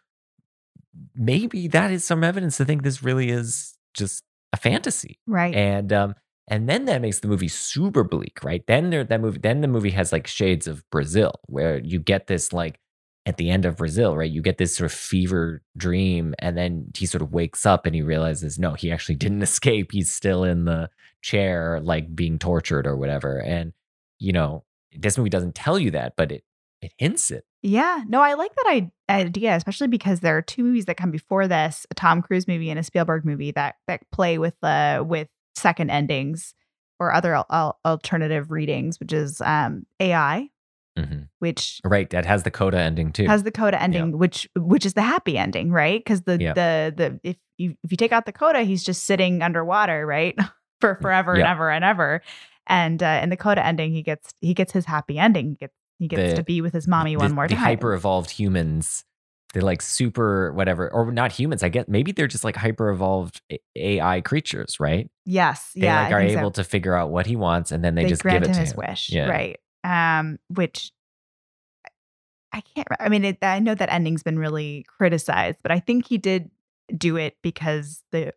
[SPEAKER 2] maybe that is some evidence to think this really is just a fantasy,
[SPEAKER 3] right.
[SPEAKER 2] and um and then that makes the movie super bleak, right? Then there that movie then the movie has like shades of Brazil, where you get this like at the end of Brazil, right? You get this sort of fever dream, and then he sort of wakes up and he realizes, no, he actually didn't escape. He's still in the chair, like being tortured or whatever. And you know, this movie doesn't tell you that, but it it hints it.
[SPEAKER 3] Yeah, no, I like that idea, especially because there are two movies that come before this: a Tom Cruise movie and a Spielberg movie that that play with the with second endings or other al- al- alternative readings, which is um, AI,
[SPEAKER 2] Mhm.
[SPEAKER 3] which
[SPEAKER 2] Right, that has the coda ending too.
[SPEAKER 3] has the coda ending, which which is the happy ending, right? Because the
[SPEAKER 2] Yeah.
[SPEAKER 3] the the if you if you take out the coda, he's just sitting underwater, right, for forever and ever and ever. And uh, in the coda ending, he gets he gets his happy ending. He gets he gets
[SPEAKER 2] The-
[SPEAKER 3] to be with his mommy
[SPEAKER 2] the,
[SPEAKER 3] one more
[SPEAKER 2] the
[SPEAKER 3] time.
[SPEAKER 2] hyper evolved humans they're like super whatever or not humans i guess maybe they're just like hyper evolved ai creatures right
[SPEAKER 3] yes,
[SPEAKER 2] they
[SPEAKER 3] yeah,
[SPEAKER 2] like are
[SPEAKER 3] think so.
[SPEAKER 2] able to figure out what he wants and then they,
[SPEAKER 3] they,
[SPEAKER 2] just give it
[SPEAKER 3] him
[SPEAKER 2] to
[SPEAKER 3] his
[SPEAKER 2] him
[SPEAKER 3] wish,
[SPEAKER 2] Yeah.
[SPEAKER 3] right? Um, which I can't. I mean, it, I know that ending's been really criticized, but I think he did do it because the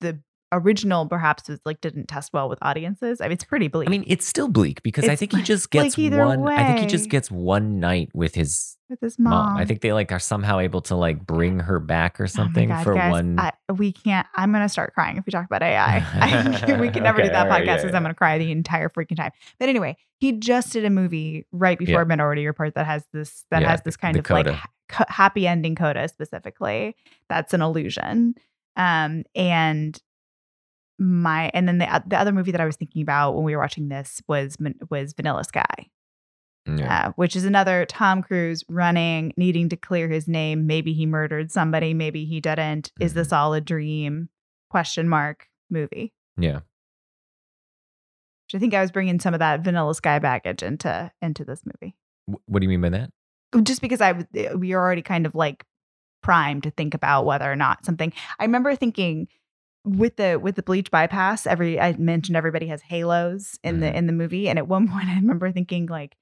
[SPEAKER 3] the original perhaps was like didn't test well with audiences. I mean, it's pretty bleak.
[SPEAKER 2] i mean it's still bleak because i think he just gets
[SPEAKER 3] either
[SPEAKER 2] one i think he just gets one night with his
[SPEAKER 3] with his
[SPEAKER 2] mom.
[SPEAKER 3] mom,
[SPEAKER 2] i think they like are somehow able to like bring her back or
[SPEAKER 3] Oh
[SPEAKER 2] something
[SPEAKER 3] God,
[SPEAKER 2] for
[SPEAKER 3] guys,
[SPEAKER 2] one
[SPEAKER 3] I, we can't. I'm gonna start crying if we talk about AI. I, we can never
[SPEAKER 2] Okay,
[SPEAKER 3] do that podcast because
[SPEAKER 2] yeah.
[SPEAKER 3] I'm gonna cry the entire freaking time. But anyway, he just did a movie right before
[SPEAKER 2] Yeah.
[SPEAKER 3] Minority Report that has this that has this kind
[SPEAKER 2] the
[SPEAKER 3] of like
[SPEAKER 2] coda.
[SPEAKER 3] ha- happy ending coda specifically. That's an illusion. Um, and my and then the the other movie that I was thinking about when we were watching this was was Vanilla Sky
[SPEAKER 2] yeah.
[SPEAKER 3] uh, which is another Tom Cruise running, needing to clear his name. Maybe he murdered somebody, maybe he didn't. Is
[SPEAKER 2] Mm-hmm.
[SPEAKER 3] this all a dream? Question mark movie.
[SPEAKER 2] yeah
[SPEAKER 3] Which I think I was bringing some of that Vanilla Sky baggage into into this movie,
[SPEAKER 2] what do you mean by that
[SPEAKER 3] just because I eh, we were already kind of like primed to think about whether or not something. I remember thinking with the with the bleach bypass, every I mentioned everybody has halos in
[SPEAKER 2] Mhm.
[SPEAKER 3] the in the movie, and at one point I remember thinking like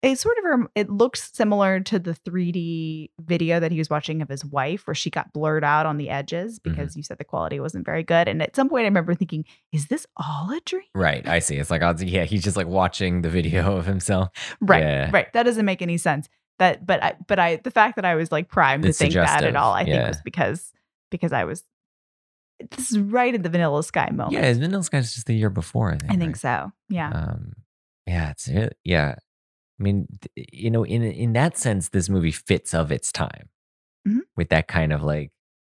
[SPEAKER 3] it sort of it looks similar to the 3D video that he was watching of his wife, where she got blurred out on the edges because you said the quality wasn't very good. And at some point, I remember thinking, "Is this all a dream?"
[SPEAKER 2] Right. I see. It's like, odds- yeah, he's just like watching the video of himself.
[SPEAKER 3] Right,
[SPEAKER 2] Yeah.
[SPEAKER 3] right. That doesn't make any sense. That, but I, but I, the fact that I was like primed to
[SPEAKER 2] It's
[SPEAKER 3] think that at all, I think was because because I was. This is right at the Vanilla Sky moment.
[SPEAKER 2] Yeah, Vanilla Sky's just the year before, I think.
[SPEAKER 3] I think
[SPEAKER 2] right?
[SPEAKER 3] so. Yeah.
[SPEAKER 2] Um, yeah, it's really, yeah. I mean, you know, in in that sense, this movie fits of its time
[SPEAKER 3] Mhm.
[SPEAKER 2] with that kind of like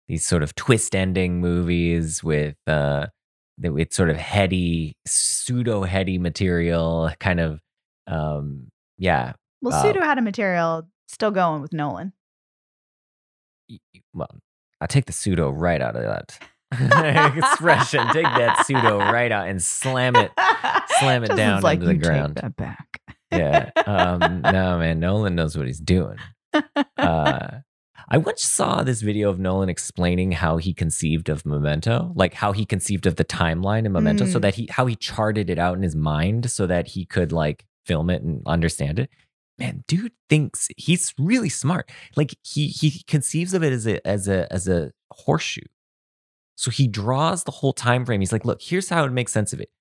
[SPEAKER 2] these sort of twist ending movies with uh, with sort of heady, pseudo heady material, kind of, um, yeah.
[SPEAKER 3] well,
[SPEAKER 2] uh,
[SPEAKER 3] Pseudo had a material still going with Nolan.
[SPEAKER 2] Well, I take the pseudo right out of that expression. Take that pseudo right out and slam it slam it down
[SPEAKER 3] like,
[SPEAKER 2] into the
[SPEAKER 3] "You take
[SPEAKER 2] ground."
[SPEAKER 3] that back.
[SPEAKER 2] yeah. Um, no, man, Nolan knows what he's doing. Uh, I once saw this video of Nolan explaining how he conceived of Memento, like how he conceived of the timeline in Memento, so
[SPEAKER 3] Mm.
[SPEAKER 2] that he how he charted it out in his mind so that he could like film it and understand it. Man, dude thinks he's really smart. Like he he conceives of it as a as a as a horseshoe. So he draws the whole time frame. He's like, look, here's how it makes sense of it.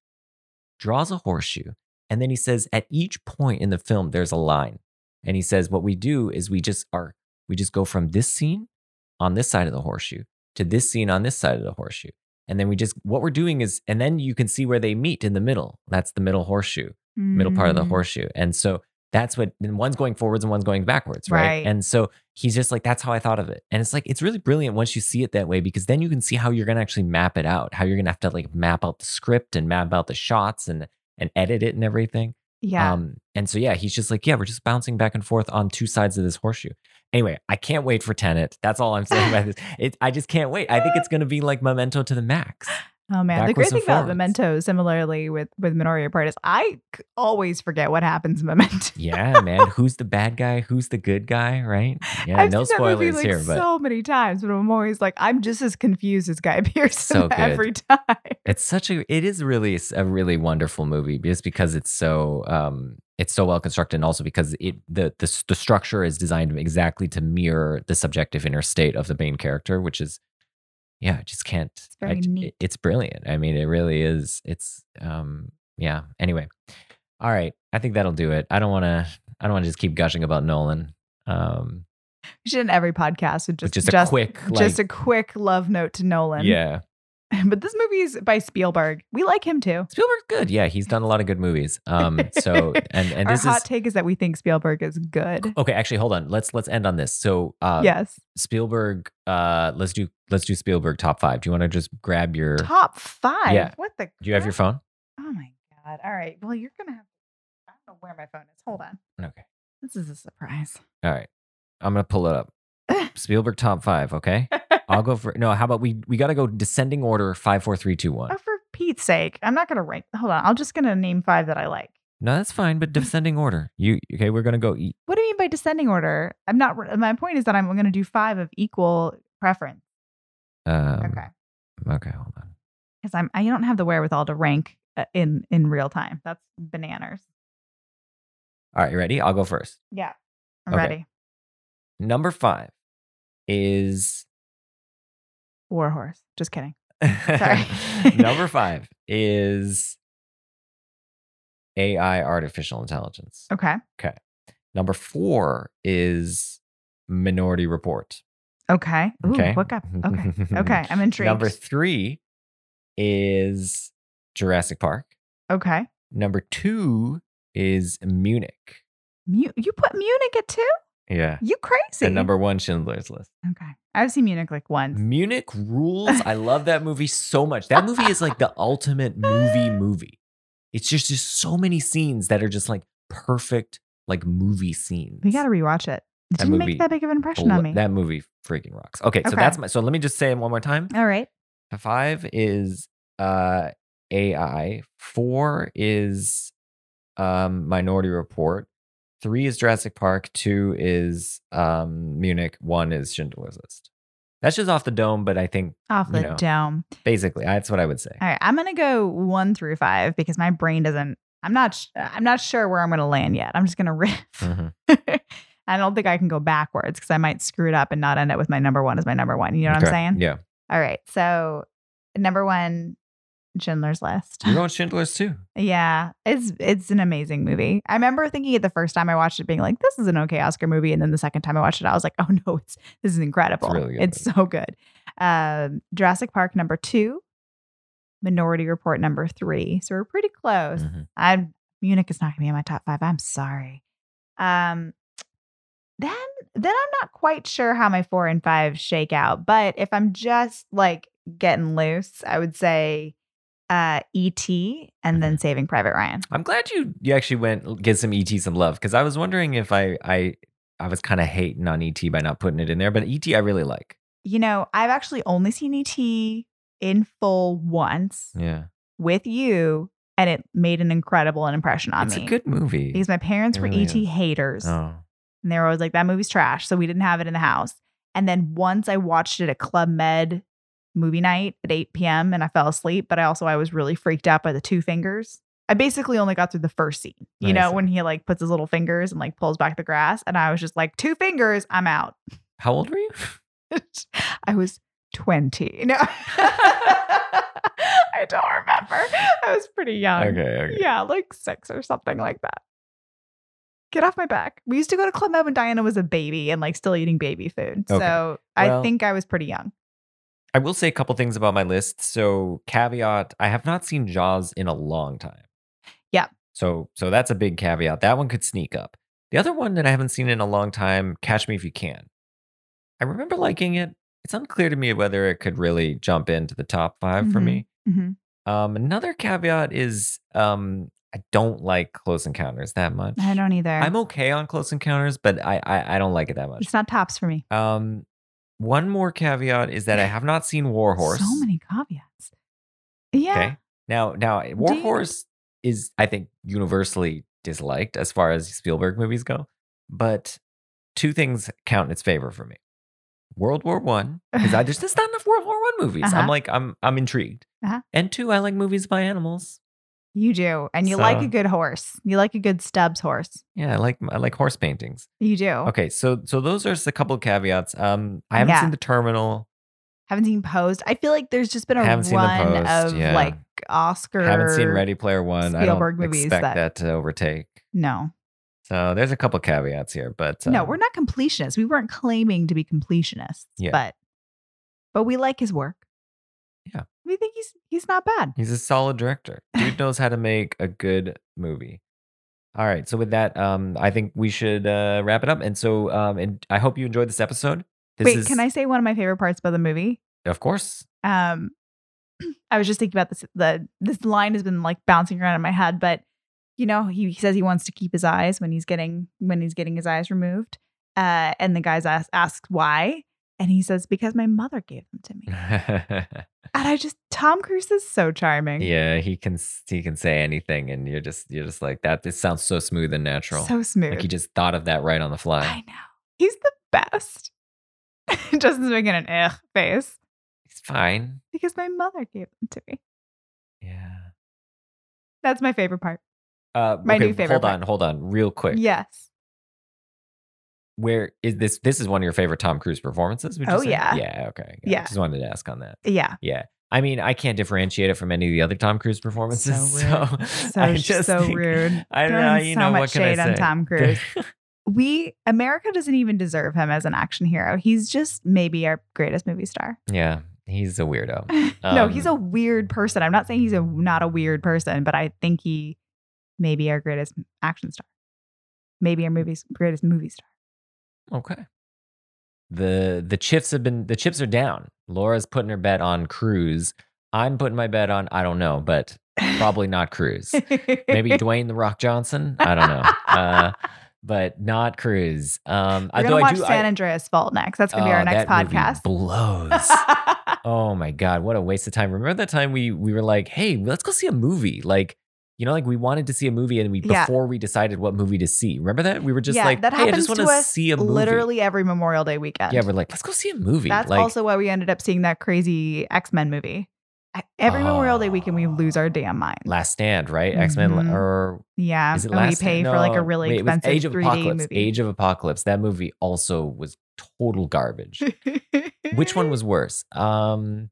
[SPEAKER 2] Draws a horseshoe, and then he says, at each point in the film, there's a line. And he says, what we do is we just are, we just go from this scene on this side of the horseshoe to this scene on this side of the horseshoe. And then we just, what we're doing is, and then you can see where they meet in the middle. That's the middle horseshoe, middle part of the
[SPEAKER 3] Mm.
[SPEAKER 2] horseshoe. And so that's what, and one's going forwards and one's going backwards, right?
[SPEAKER 3] Right.
[SPEAKER 2] And so he's just like, that's how I thought of it. And it's like, it's really brilliant once you see it that way because then you can see how you're going to actually map it out, how you're going to have to like map out the script and map out the shots and, and edit it and everything.
[SPEAKER 3] Yeah.
[SPEAKER 2] Um, and so yeah, he's just like, yeah, we're just bouncing back and forth on two sides of this horseshoe. Anyway, I can't wait for Tenet. That's all I'm saying about this. It, I just can't wait. I think it's going to be like Memento to the max.
[SPEAKER 3] Oh man, the great thing about. Memento, similarly with with Minority Report, is I always forget what happens in Memento.
[SPEAKER 2] Yeah, man. Who's the bad guy? Who's the good guy? Right? Yeah.
[SPEAKER 3] I've
[SPEAKER 2] no
[SPEAKER 3] seen that movie,
[SPEAKER 2] spoilers
[SPEAKER 3] like,
[SPEAKER 2] here, but
[SPEAKER 3] so many times, but I'm always like, I'm just as confused as Guy Pearson
[SPEAKER 2] So
[SPEAKER 3] every time.
[SPEAKER 2] it's such a. It is really a really wonderful movie just because it's so um it's so well constructed and also because it the the the structure is designed exactly to mirror the subjective inner state of the main character, which is yeah, I just can't. I
[SPEAKER 3] very
[SPEAKER 2] j-
[SPEAKER 3] neat.
[SPEAKER 2] It's brilliant. I mean, it really is. It's um yeah. Anyway, all right. I think that'll do it. I don't want to. I don't want to just keep gushing about Nolan. Um,
[SPEAKER 3] We should end every podcast with just
[SPEAKER 2] just a quick,
[SPEAKER 3] just a quick love note to Nolan.
[SPEAKER 2] yeah.
[SPEAKER 3] but this movie is by Spielberg. We like him too.
[SPEAKER 2] Spielberg's good. Yeah, he's done a lot of good movies. Um, so and and
[SPEAKER 3] Our
[SPEAKER 2] this
[SPEAKER 3] hot
[SPEAKER 2] is
[SPEAKER 3] take is that we think Spielberg is good.
[SPEAKER 2] okay. Actually, hold on. Let's let's end on this. So, uh,
[SPEAKER 3] yes,
[SPEAKER 2] Spielberg. Uh, let's do let's do Spielberg top five. Do you want to just grab your?
[SPEAKER 3] top five.
[SPEAKER 2] Yeah.
[SPEAKER 3] What the?
[SPEAKER 2] Do you have your phone?
[SPEAKER 3] Oh my god! All right. Well, you're gonna have. I don't know where my phone is. Hold on.
[SPEAKER 2] Okay.
[SPEAKER 3] This is a surprise.
[SPEAKER 2] All right. I'm gonna pull it up. Spielberg top five. Okay. I'll go for no. How about we we got to go descending order five four three two one.
[SPEAKER 3] Oh, for Pete's sake, I'm not gonna rank. Hold on. I'm just gonna name five that I like.
[SPEAKER 2] No, that's fine. But descending order. You okay? We're gonna go.
[SPEAKER 3] What do you mean by descending order? I'm not. My point is that I'm gonna do five of equal preference.
[SPEAKER 2] um,
[SPEAKER 3] Okay.
[SPEAKER 2] Okay. Hold on.
[SPEAKER 3] Because I'm. I don't have the wherewithal to rank uh, in in real time. That's bananas.
[SPEAKER 2] All right. You ready? I'll go first.
[SPEAKER 3] Yeah. I'm
[SPEAKER 2] Okay.
[SPEAKER 3] ready.
[SPEAKER 2] Number five is
[SPEAKER 3] Warhorse. Just kidding. Sorry.
[SPEAKER 2] Number five is AI, artificial intelligence.
[SPEAKER 3] Okay. Okay.
[SPEAKER 2] Number four is Minority Report.
[SPEAKER 3] Okay. Ooh,
[SPEAKER 2] Okay.
[SPEAKER 3] What got? Okay. Okay. I'm intrigued.
[SPEAKER 2] Number three is Jurassic Park.
[SPEAKER 3] okay.
[SPEAKER 2] Number two is Munich.
[SPEAKER 3] Mu- you put Munich at two?
[SPEAKER 2] Yeah.
[SPEAKER 3] You crazy?
[SPEAKER 2] And number one, Schindler's List.
[SPEAKER 3] Okay. I've seen Munich like once.
[SPEAKER 2] Munich rules. I love that movie so much. That movie is like the ultimate movie movie. It's just just so many scenes that are just like perfect like movie scenes.
[SPEAKER 3] We got to rewatch it. It
[SPEAKER 2] That
[SPEAKER 3] didn't
[SPEAKER 2] movie-
[SPEAKER 3] make that big of an impression on me.
[SPEAKER 2] That movie freaking rocks. Okay, so
[SPEAKER 3] Okay.
[SPEAKER 2] that's my so let me just say it one more time.
[SPEAKER 3] All right.
[SPEAKER 2] Five is uh AI. Four is um Minority Report. Three is Jurassic Park. Two is um Munich. One is Schindler's List. That's just off the dome, but I think
[SPEAKER 3] Off
[SPEAKER 2] You
[SPEAKER 3] the
[SPEAKER 2] know.
[SPEAKER 3] dome.
[SPEAKER 2] basically that's what I would say.
[SPEAKER 3] All right, I'm gonna go one through five because my brain doesn't. I'm not. sh- I'm not sure where I'm gonna land yet. I'm just gonna riff.
[SPEAKER 2] Mhm.
[SPEAKER 3] I don't think I can go backwards because I might screw it up and not end up with my number one as my number one. You know what
[SPEAKER 2] Okay,
[SPEAKER 3] I'm saying?
[SPEAKER 2] Yeah.
[SPEAKER 3] All right. So number one, Schindler's List.
[SPEAKER 2] You're going Schindler's too.
[SPEAKER 3] Yeah, it's it's an amazing movie. I remember thinking it the first time I watched it, being like, "This is an okay Oscar movie," and then the second time I watched it, I was like, "Oh no, it's this is incredible.
[SPEAKER 2] really good
[SPEAKER 3] It's so good." Um, Jurassic Park number two, Minority Report number three. So we're pretty close.
[SPEAKER 2] Mhm.
[SPEAKER 3] I Munich is not gonna be in my top five. I'm sorry. Um, then then I'm not quite sure how my four and five shake out. But if I'm just like getting loose, I would say uh E.T. and then Saving Private Ryan.
[SPEAKER 2] I'm glad you you actually went get some ET some love because I was wondering if I I I was kind of hating on ET by not putting it in there, but ET I really like.
[SPEAKER 3] You know, I've actually only seen E.T. in full once
[SPEAKER 2] Yeah,
[SPEAKER 3] with you, and it made an incredible impression on
[SPEAKER 2] it's
[SPEAKER 3] me.
[SPEAKER 2] It's a good movie.
[SPEAKER 3] because my parents
[SPEAKER 2] It
[SPEAKER 3] were
[SPEAKER 2] really
[SPEAKER 3] E.T.
[SPEAKER 2] is.
[SPEAKER 3] haters.
[SPEAKER 2] oh,
[SPEAKER 3] And they were always like, that movie's trash. So we didn't have it in the house. And then once I watched it at Club Med movie night at 8 p.m. and I fell asleep, but I also I was really freaked out by the two fingers. I basically only got through the first scene. You
[SPEAKER 2] I
[SPEAKER 3] know, when he like puts his little fingers and like pulls back the grass. And I was just like, two fingers, I'm out.
[SPEAKER 2] how old were you?
[SPEAKER 3] I was 20. No. I don't remember. I was pretty young.
[SPEAKER 2] okay, okay.
[SPEAKER 3] Yeah, like six or something like that. Get off my back. We used to go to Club Med when Diana was a baby and like still eating baby food.
[SPEAKER 2] Okay.
[SPEAKER 3] So I think I was pretty young.
[SPEAKER 2] I will say a couple things about my list. So caveat: I have not seen Jaws in a long time.
[SPEAKER 3] Yeah.
[SPEAKER 2] So so that's a big caveat. That one could sneak up. The other one that I haven't seen in a long time, Catch Me If You Can. I remember liking it. It's unclear to me whether it could really jump into the top 5 for
[SPEAKER 3] Mhm.
[SPEAKER 2] me.
[SPEAKER 3] Mhm.
[SPEAKER 2] Um, another caveat is um, I don't like Close Encounters that much.
[SPEAKER 3] I don't either.
[SPEAKER 2] I'm okay on Close Encounters, but I I, I don't like it that much.
[SPEAKER 3] it's not tops for me.
[SPEAKER 2] Um, one more caveat is that I have not seen War Horse.
[SPEAKER 3] So many caveats. Yeah.
[SPEAKER 2] Okay. Now, now, War
[SPEAKER 3] Do you-
[SPEAKER 2] Horse is, I think, universally disliked as far as Spielberg movies go. But two things count in its favor for me: World War One, because there's just not enough World War One movies. I'm
[SPEAKER 3] Uh-huh.
[SPEAKER 2] like, I'm, I'm intrigued.
[SPEAKER 3] Uh-huh.
[SPEAKER 2] And two, I like movies by animals.
[SPEAKER 3] You do. And you like a good horse. You like a good Stubbs horse.
[SPEAKER 2] Yeah, I like, I like horse paintings.
[SPEAKER 3] You do.
[SPEAKER 2] Okay, so, so those are just a couple of caveats. Um, I haven't
[SPEAKER 3] Yeah.
[SPEAKER 2] seen The Terminal.
[SPEAKER 3] Haven't seen Post. I feel like there's just been a
[SPEAKER 2] Haven't seen The
[SPEAKER 3] run
[SPEAKER 2] Post,
[SPEAKER 3] of
[SPEAKER 2] yeah.
[SPEAKER 3] like Oscar.
[SPEAKER 2] Haven't seen Ready Player One. I
[SPEAKER 3] Spielberg
[SPEAKER 2] don't
[SPEAKER 3] movies
[SPEAKER 2] expect
[SPEAKER 3] that-
[SPEAKER 2] that, to overtake.
[SPEAKER 3] No.
[SPEAKER 2] So there's a couple caveats here, but
[SPEAKER 3] no,
[SPEAKER 2] um,
[SPEAKER 3] we're not completionists. We weren't claiming to be completionists.
[SPEAKER 2] Yeah.
[SPEAKER 3] But but we like his work. We think he's he's not bad.
[SPEAKER 2] He's a solid director. Dude knows how to make a good movie. All right. So with that, um, I think we should uh, wrap it up. And so, um, and I hope you enjoyed this episode. This
[SPEAKER 3] Wait,
[SPEAKER 2] is,
[SPEAKER 3] can I say one of my favorite parts about the movie?
[SPEAKER 2] Of course.
[SPEAKER 3] Um I was just thinking about this the this line has been like bouncing around in my head, but you know, he, he says he wants to keep his eyes when he's getting when he's getting his eyes removed. Uh and the guys ask, asks why. And he says, Because my mother gave them to me. And I just Tom Cruise is so charming.
[SPEAKER 2] yeah, he can he can say anything, and you're just you're just like that. This sounds so smooth and natural.
[SPEAKER 3] So smooth.
[SPEAKER 2] like he just thought of that right on the fly.
[SPEAKER 3] I know. He's the best. Justin's making an ugh face
[SPEAKER 2] He's fine.
[SPEAKER 3] because my mother gave them to me.
[SPEAKER 2] Yeah.
[SPEAKER 3] That's my favorite part.
[SPEAKER 2] Uh,
[SPEAKER 3] My
[SPEAKER 2] okay,
[SPEAKER 3] new favorite
[SPEAKER 2] Hold
[SPEAKER 3] part.
[SPEAKER 2] on, hold on, real quick.
[SPEAKER 3] Yes.
[SPEAKER 2] Where is this? This is one of your favorite Tom Cruise performances? Would you
[SPEAKER 3] Oh,
[SPEAKER 2] say?
[SPEAKER 3] yeah.
[SPEAKER 2] Yeah. Okay.
[SPEAKER 3] Yeah.
[SPEAKER 2] Just wanted to ask on that.
[SPEAKER 3] Yeah.
[SPEAKER 2] Yeah. I mean, I can't differentiate it from any of the other Tom Cruise performances.
[SPEAKER 3] So
[SPEAKER 2] So,
[SPEAKER 3] rude. So,
[SPEAKER 2] I just
[SPEAKER 3] so
[SPEAKER 2] think-
[SPEAKER 3] rude.
[SPEAKER 2] I don't know. You
[SPEAKER 3] so
[SPEAKER 2] know
[SPEAKER 3] much
[SPEAKER 2] what
[SPEAKER 3] shade on? Tom Cruise. We America doesn't even deserve him as an action hero. He's just maybe our greatest movie star.
[SPEAKER 2] yeah, he's a weirdo.
[SPEAKER 3] no, he's a
[SPEAKER 2] Um,
[SPEAKER 3] weird person. I'm not saying he's a not a weird person, but I think he may be our greatest action star. Maybe our movie's greatest movie star.
[SPEAKER 2] Okay. The the chips have been the chips are down. Laura's putting her bet on Cruise. I'm putting my bet on I don't know, but probably not Cruise. Maybe Dwayne the Rock Johnson. I don't know. Uh, but not Cruise. Um,
[SPEAKER 3] We're gonna
[SPEAKER 2] I
[SPEAKER 3] watch
[SPEAKER 2] do- I-
[SPEAKER 3] San Andreas Fault next. That's gonna be
[SPEAKER 2] Oh,
[SPEAKER 3] our next
[SPEAKER 2] that movie
[SPEAKER 3] podcast.
[SPEAKER 2] blows. oh my god, what a waste of time! Remember that time we we were like, "Hey, let's go see a movie." Like You know, like we wanted to see a movie and we
[SPEAKER 3] Yeah.
[SPEAKER 2] before we decided what movie to see. Remember that? We were just
[SPEAKER 3] yeah,
[SPEAKER 2] like,
[SPEAKER 3] that
[SPEAKER 2] hey, I
[SPEAKER 3] happens
[SPEAKER 2] just
[SPEAKER 3] to
[SPEAKER 2] want to
[SPEAKER 3] us
[SPEAKER 2] see a movie.
[SPEAKER 3] literally every Memorial Day weekend.
[SPEAKER 2] Yeah, we're like, let's go see a movie.
[SPEAKER 3] That's
[SPEAKER 2] like,
[SPEAKER 3] also why we ended up seeing that crazy X Men movie. I- Every Memorial Day weekend, we lose our damn mind.
[SPEAKER 2] Last Stand, right? X Men
[SPEAKER 3] Mhm.
[SPEAKER 2] or
[SPEAKER 3] yeah,
[SPEAKER 2] is it
[SPEAKER 3] and we pay for like a really
[SPEAKER 2] wait,
[SPEAKER 3] expensive
[SPEAKER 2] Age of
[SPEAKER 3] 3D
[SPEAKER 2] Apocalypse.
[SPEAKER 3] movie.
[SPEAKER 2] Age of Apocalypse. That movie also was total garbage. Which one was worse? Um,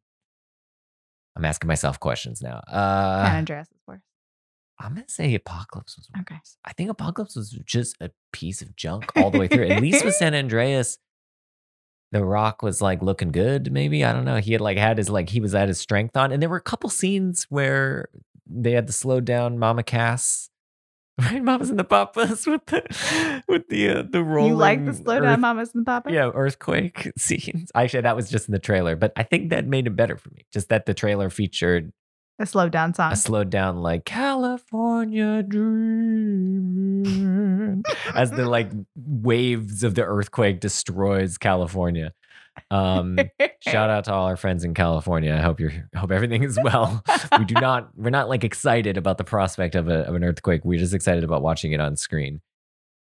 [SPEAKER 2] I'm asking myself questions now. Uh,
[SPEAKER 3] Andreas is worse.
[SPEAKER 2] I'm gonna say Apocalypse was worse.
[SPEAKER 3] Okay.
[SPEAKER 2] I think Apocalypse was just a piece of junk all the way through. At least with San Andreas, The Rock was like looking good. Maybe I don't know. He had like had his like he was at his strength on, and there were a couple scenes where they had to slow down Mama Cass. Right, Mamas and the Papas with the with the uh, the rolling.
[SPEAKER 3] You like the slow
[SPEAKER 2] earth-
[SPEAKER 3] down mamas and the papas?
[SPEAKER 2] yeah, earthquake scenes. Actually, that was just in the trailer, but I think that made it better for me. Just that the trailer featured
[SPEAKER 3] A slow down song.
[SPEAKER 2] a slowed down like California dream as the like waves of the earthquake destroys California. Um shout out to all our friends in California. I hope you're hope everything is well. we do not we're not like excited about the prospect of a of an earthquake. We're just excited about watching it on screen.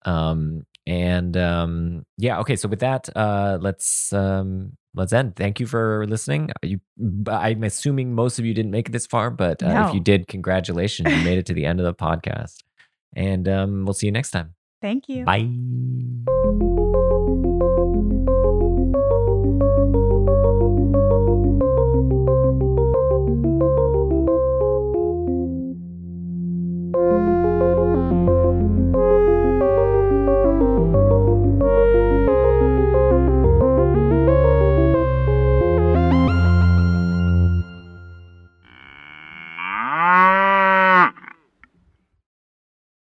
[SPEAKER 2] Um and um yeah, okay, so with that uh let's um let's end. Thank you for listening. You I'm assuming most of you didn't make it this far, but uh, if you did, congratulations. You made it to the end of the podcast. And um we'll see you next time.
[SPEAKER 3] Thank you.
[SPEAKER 2] Bye.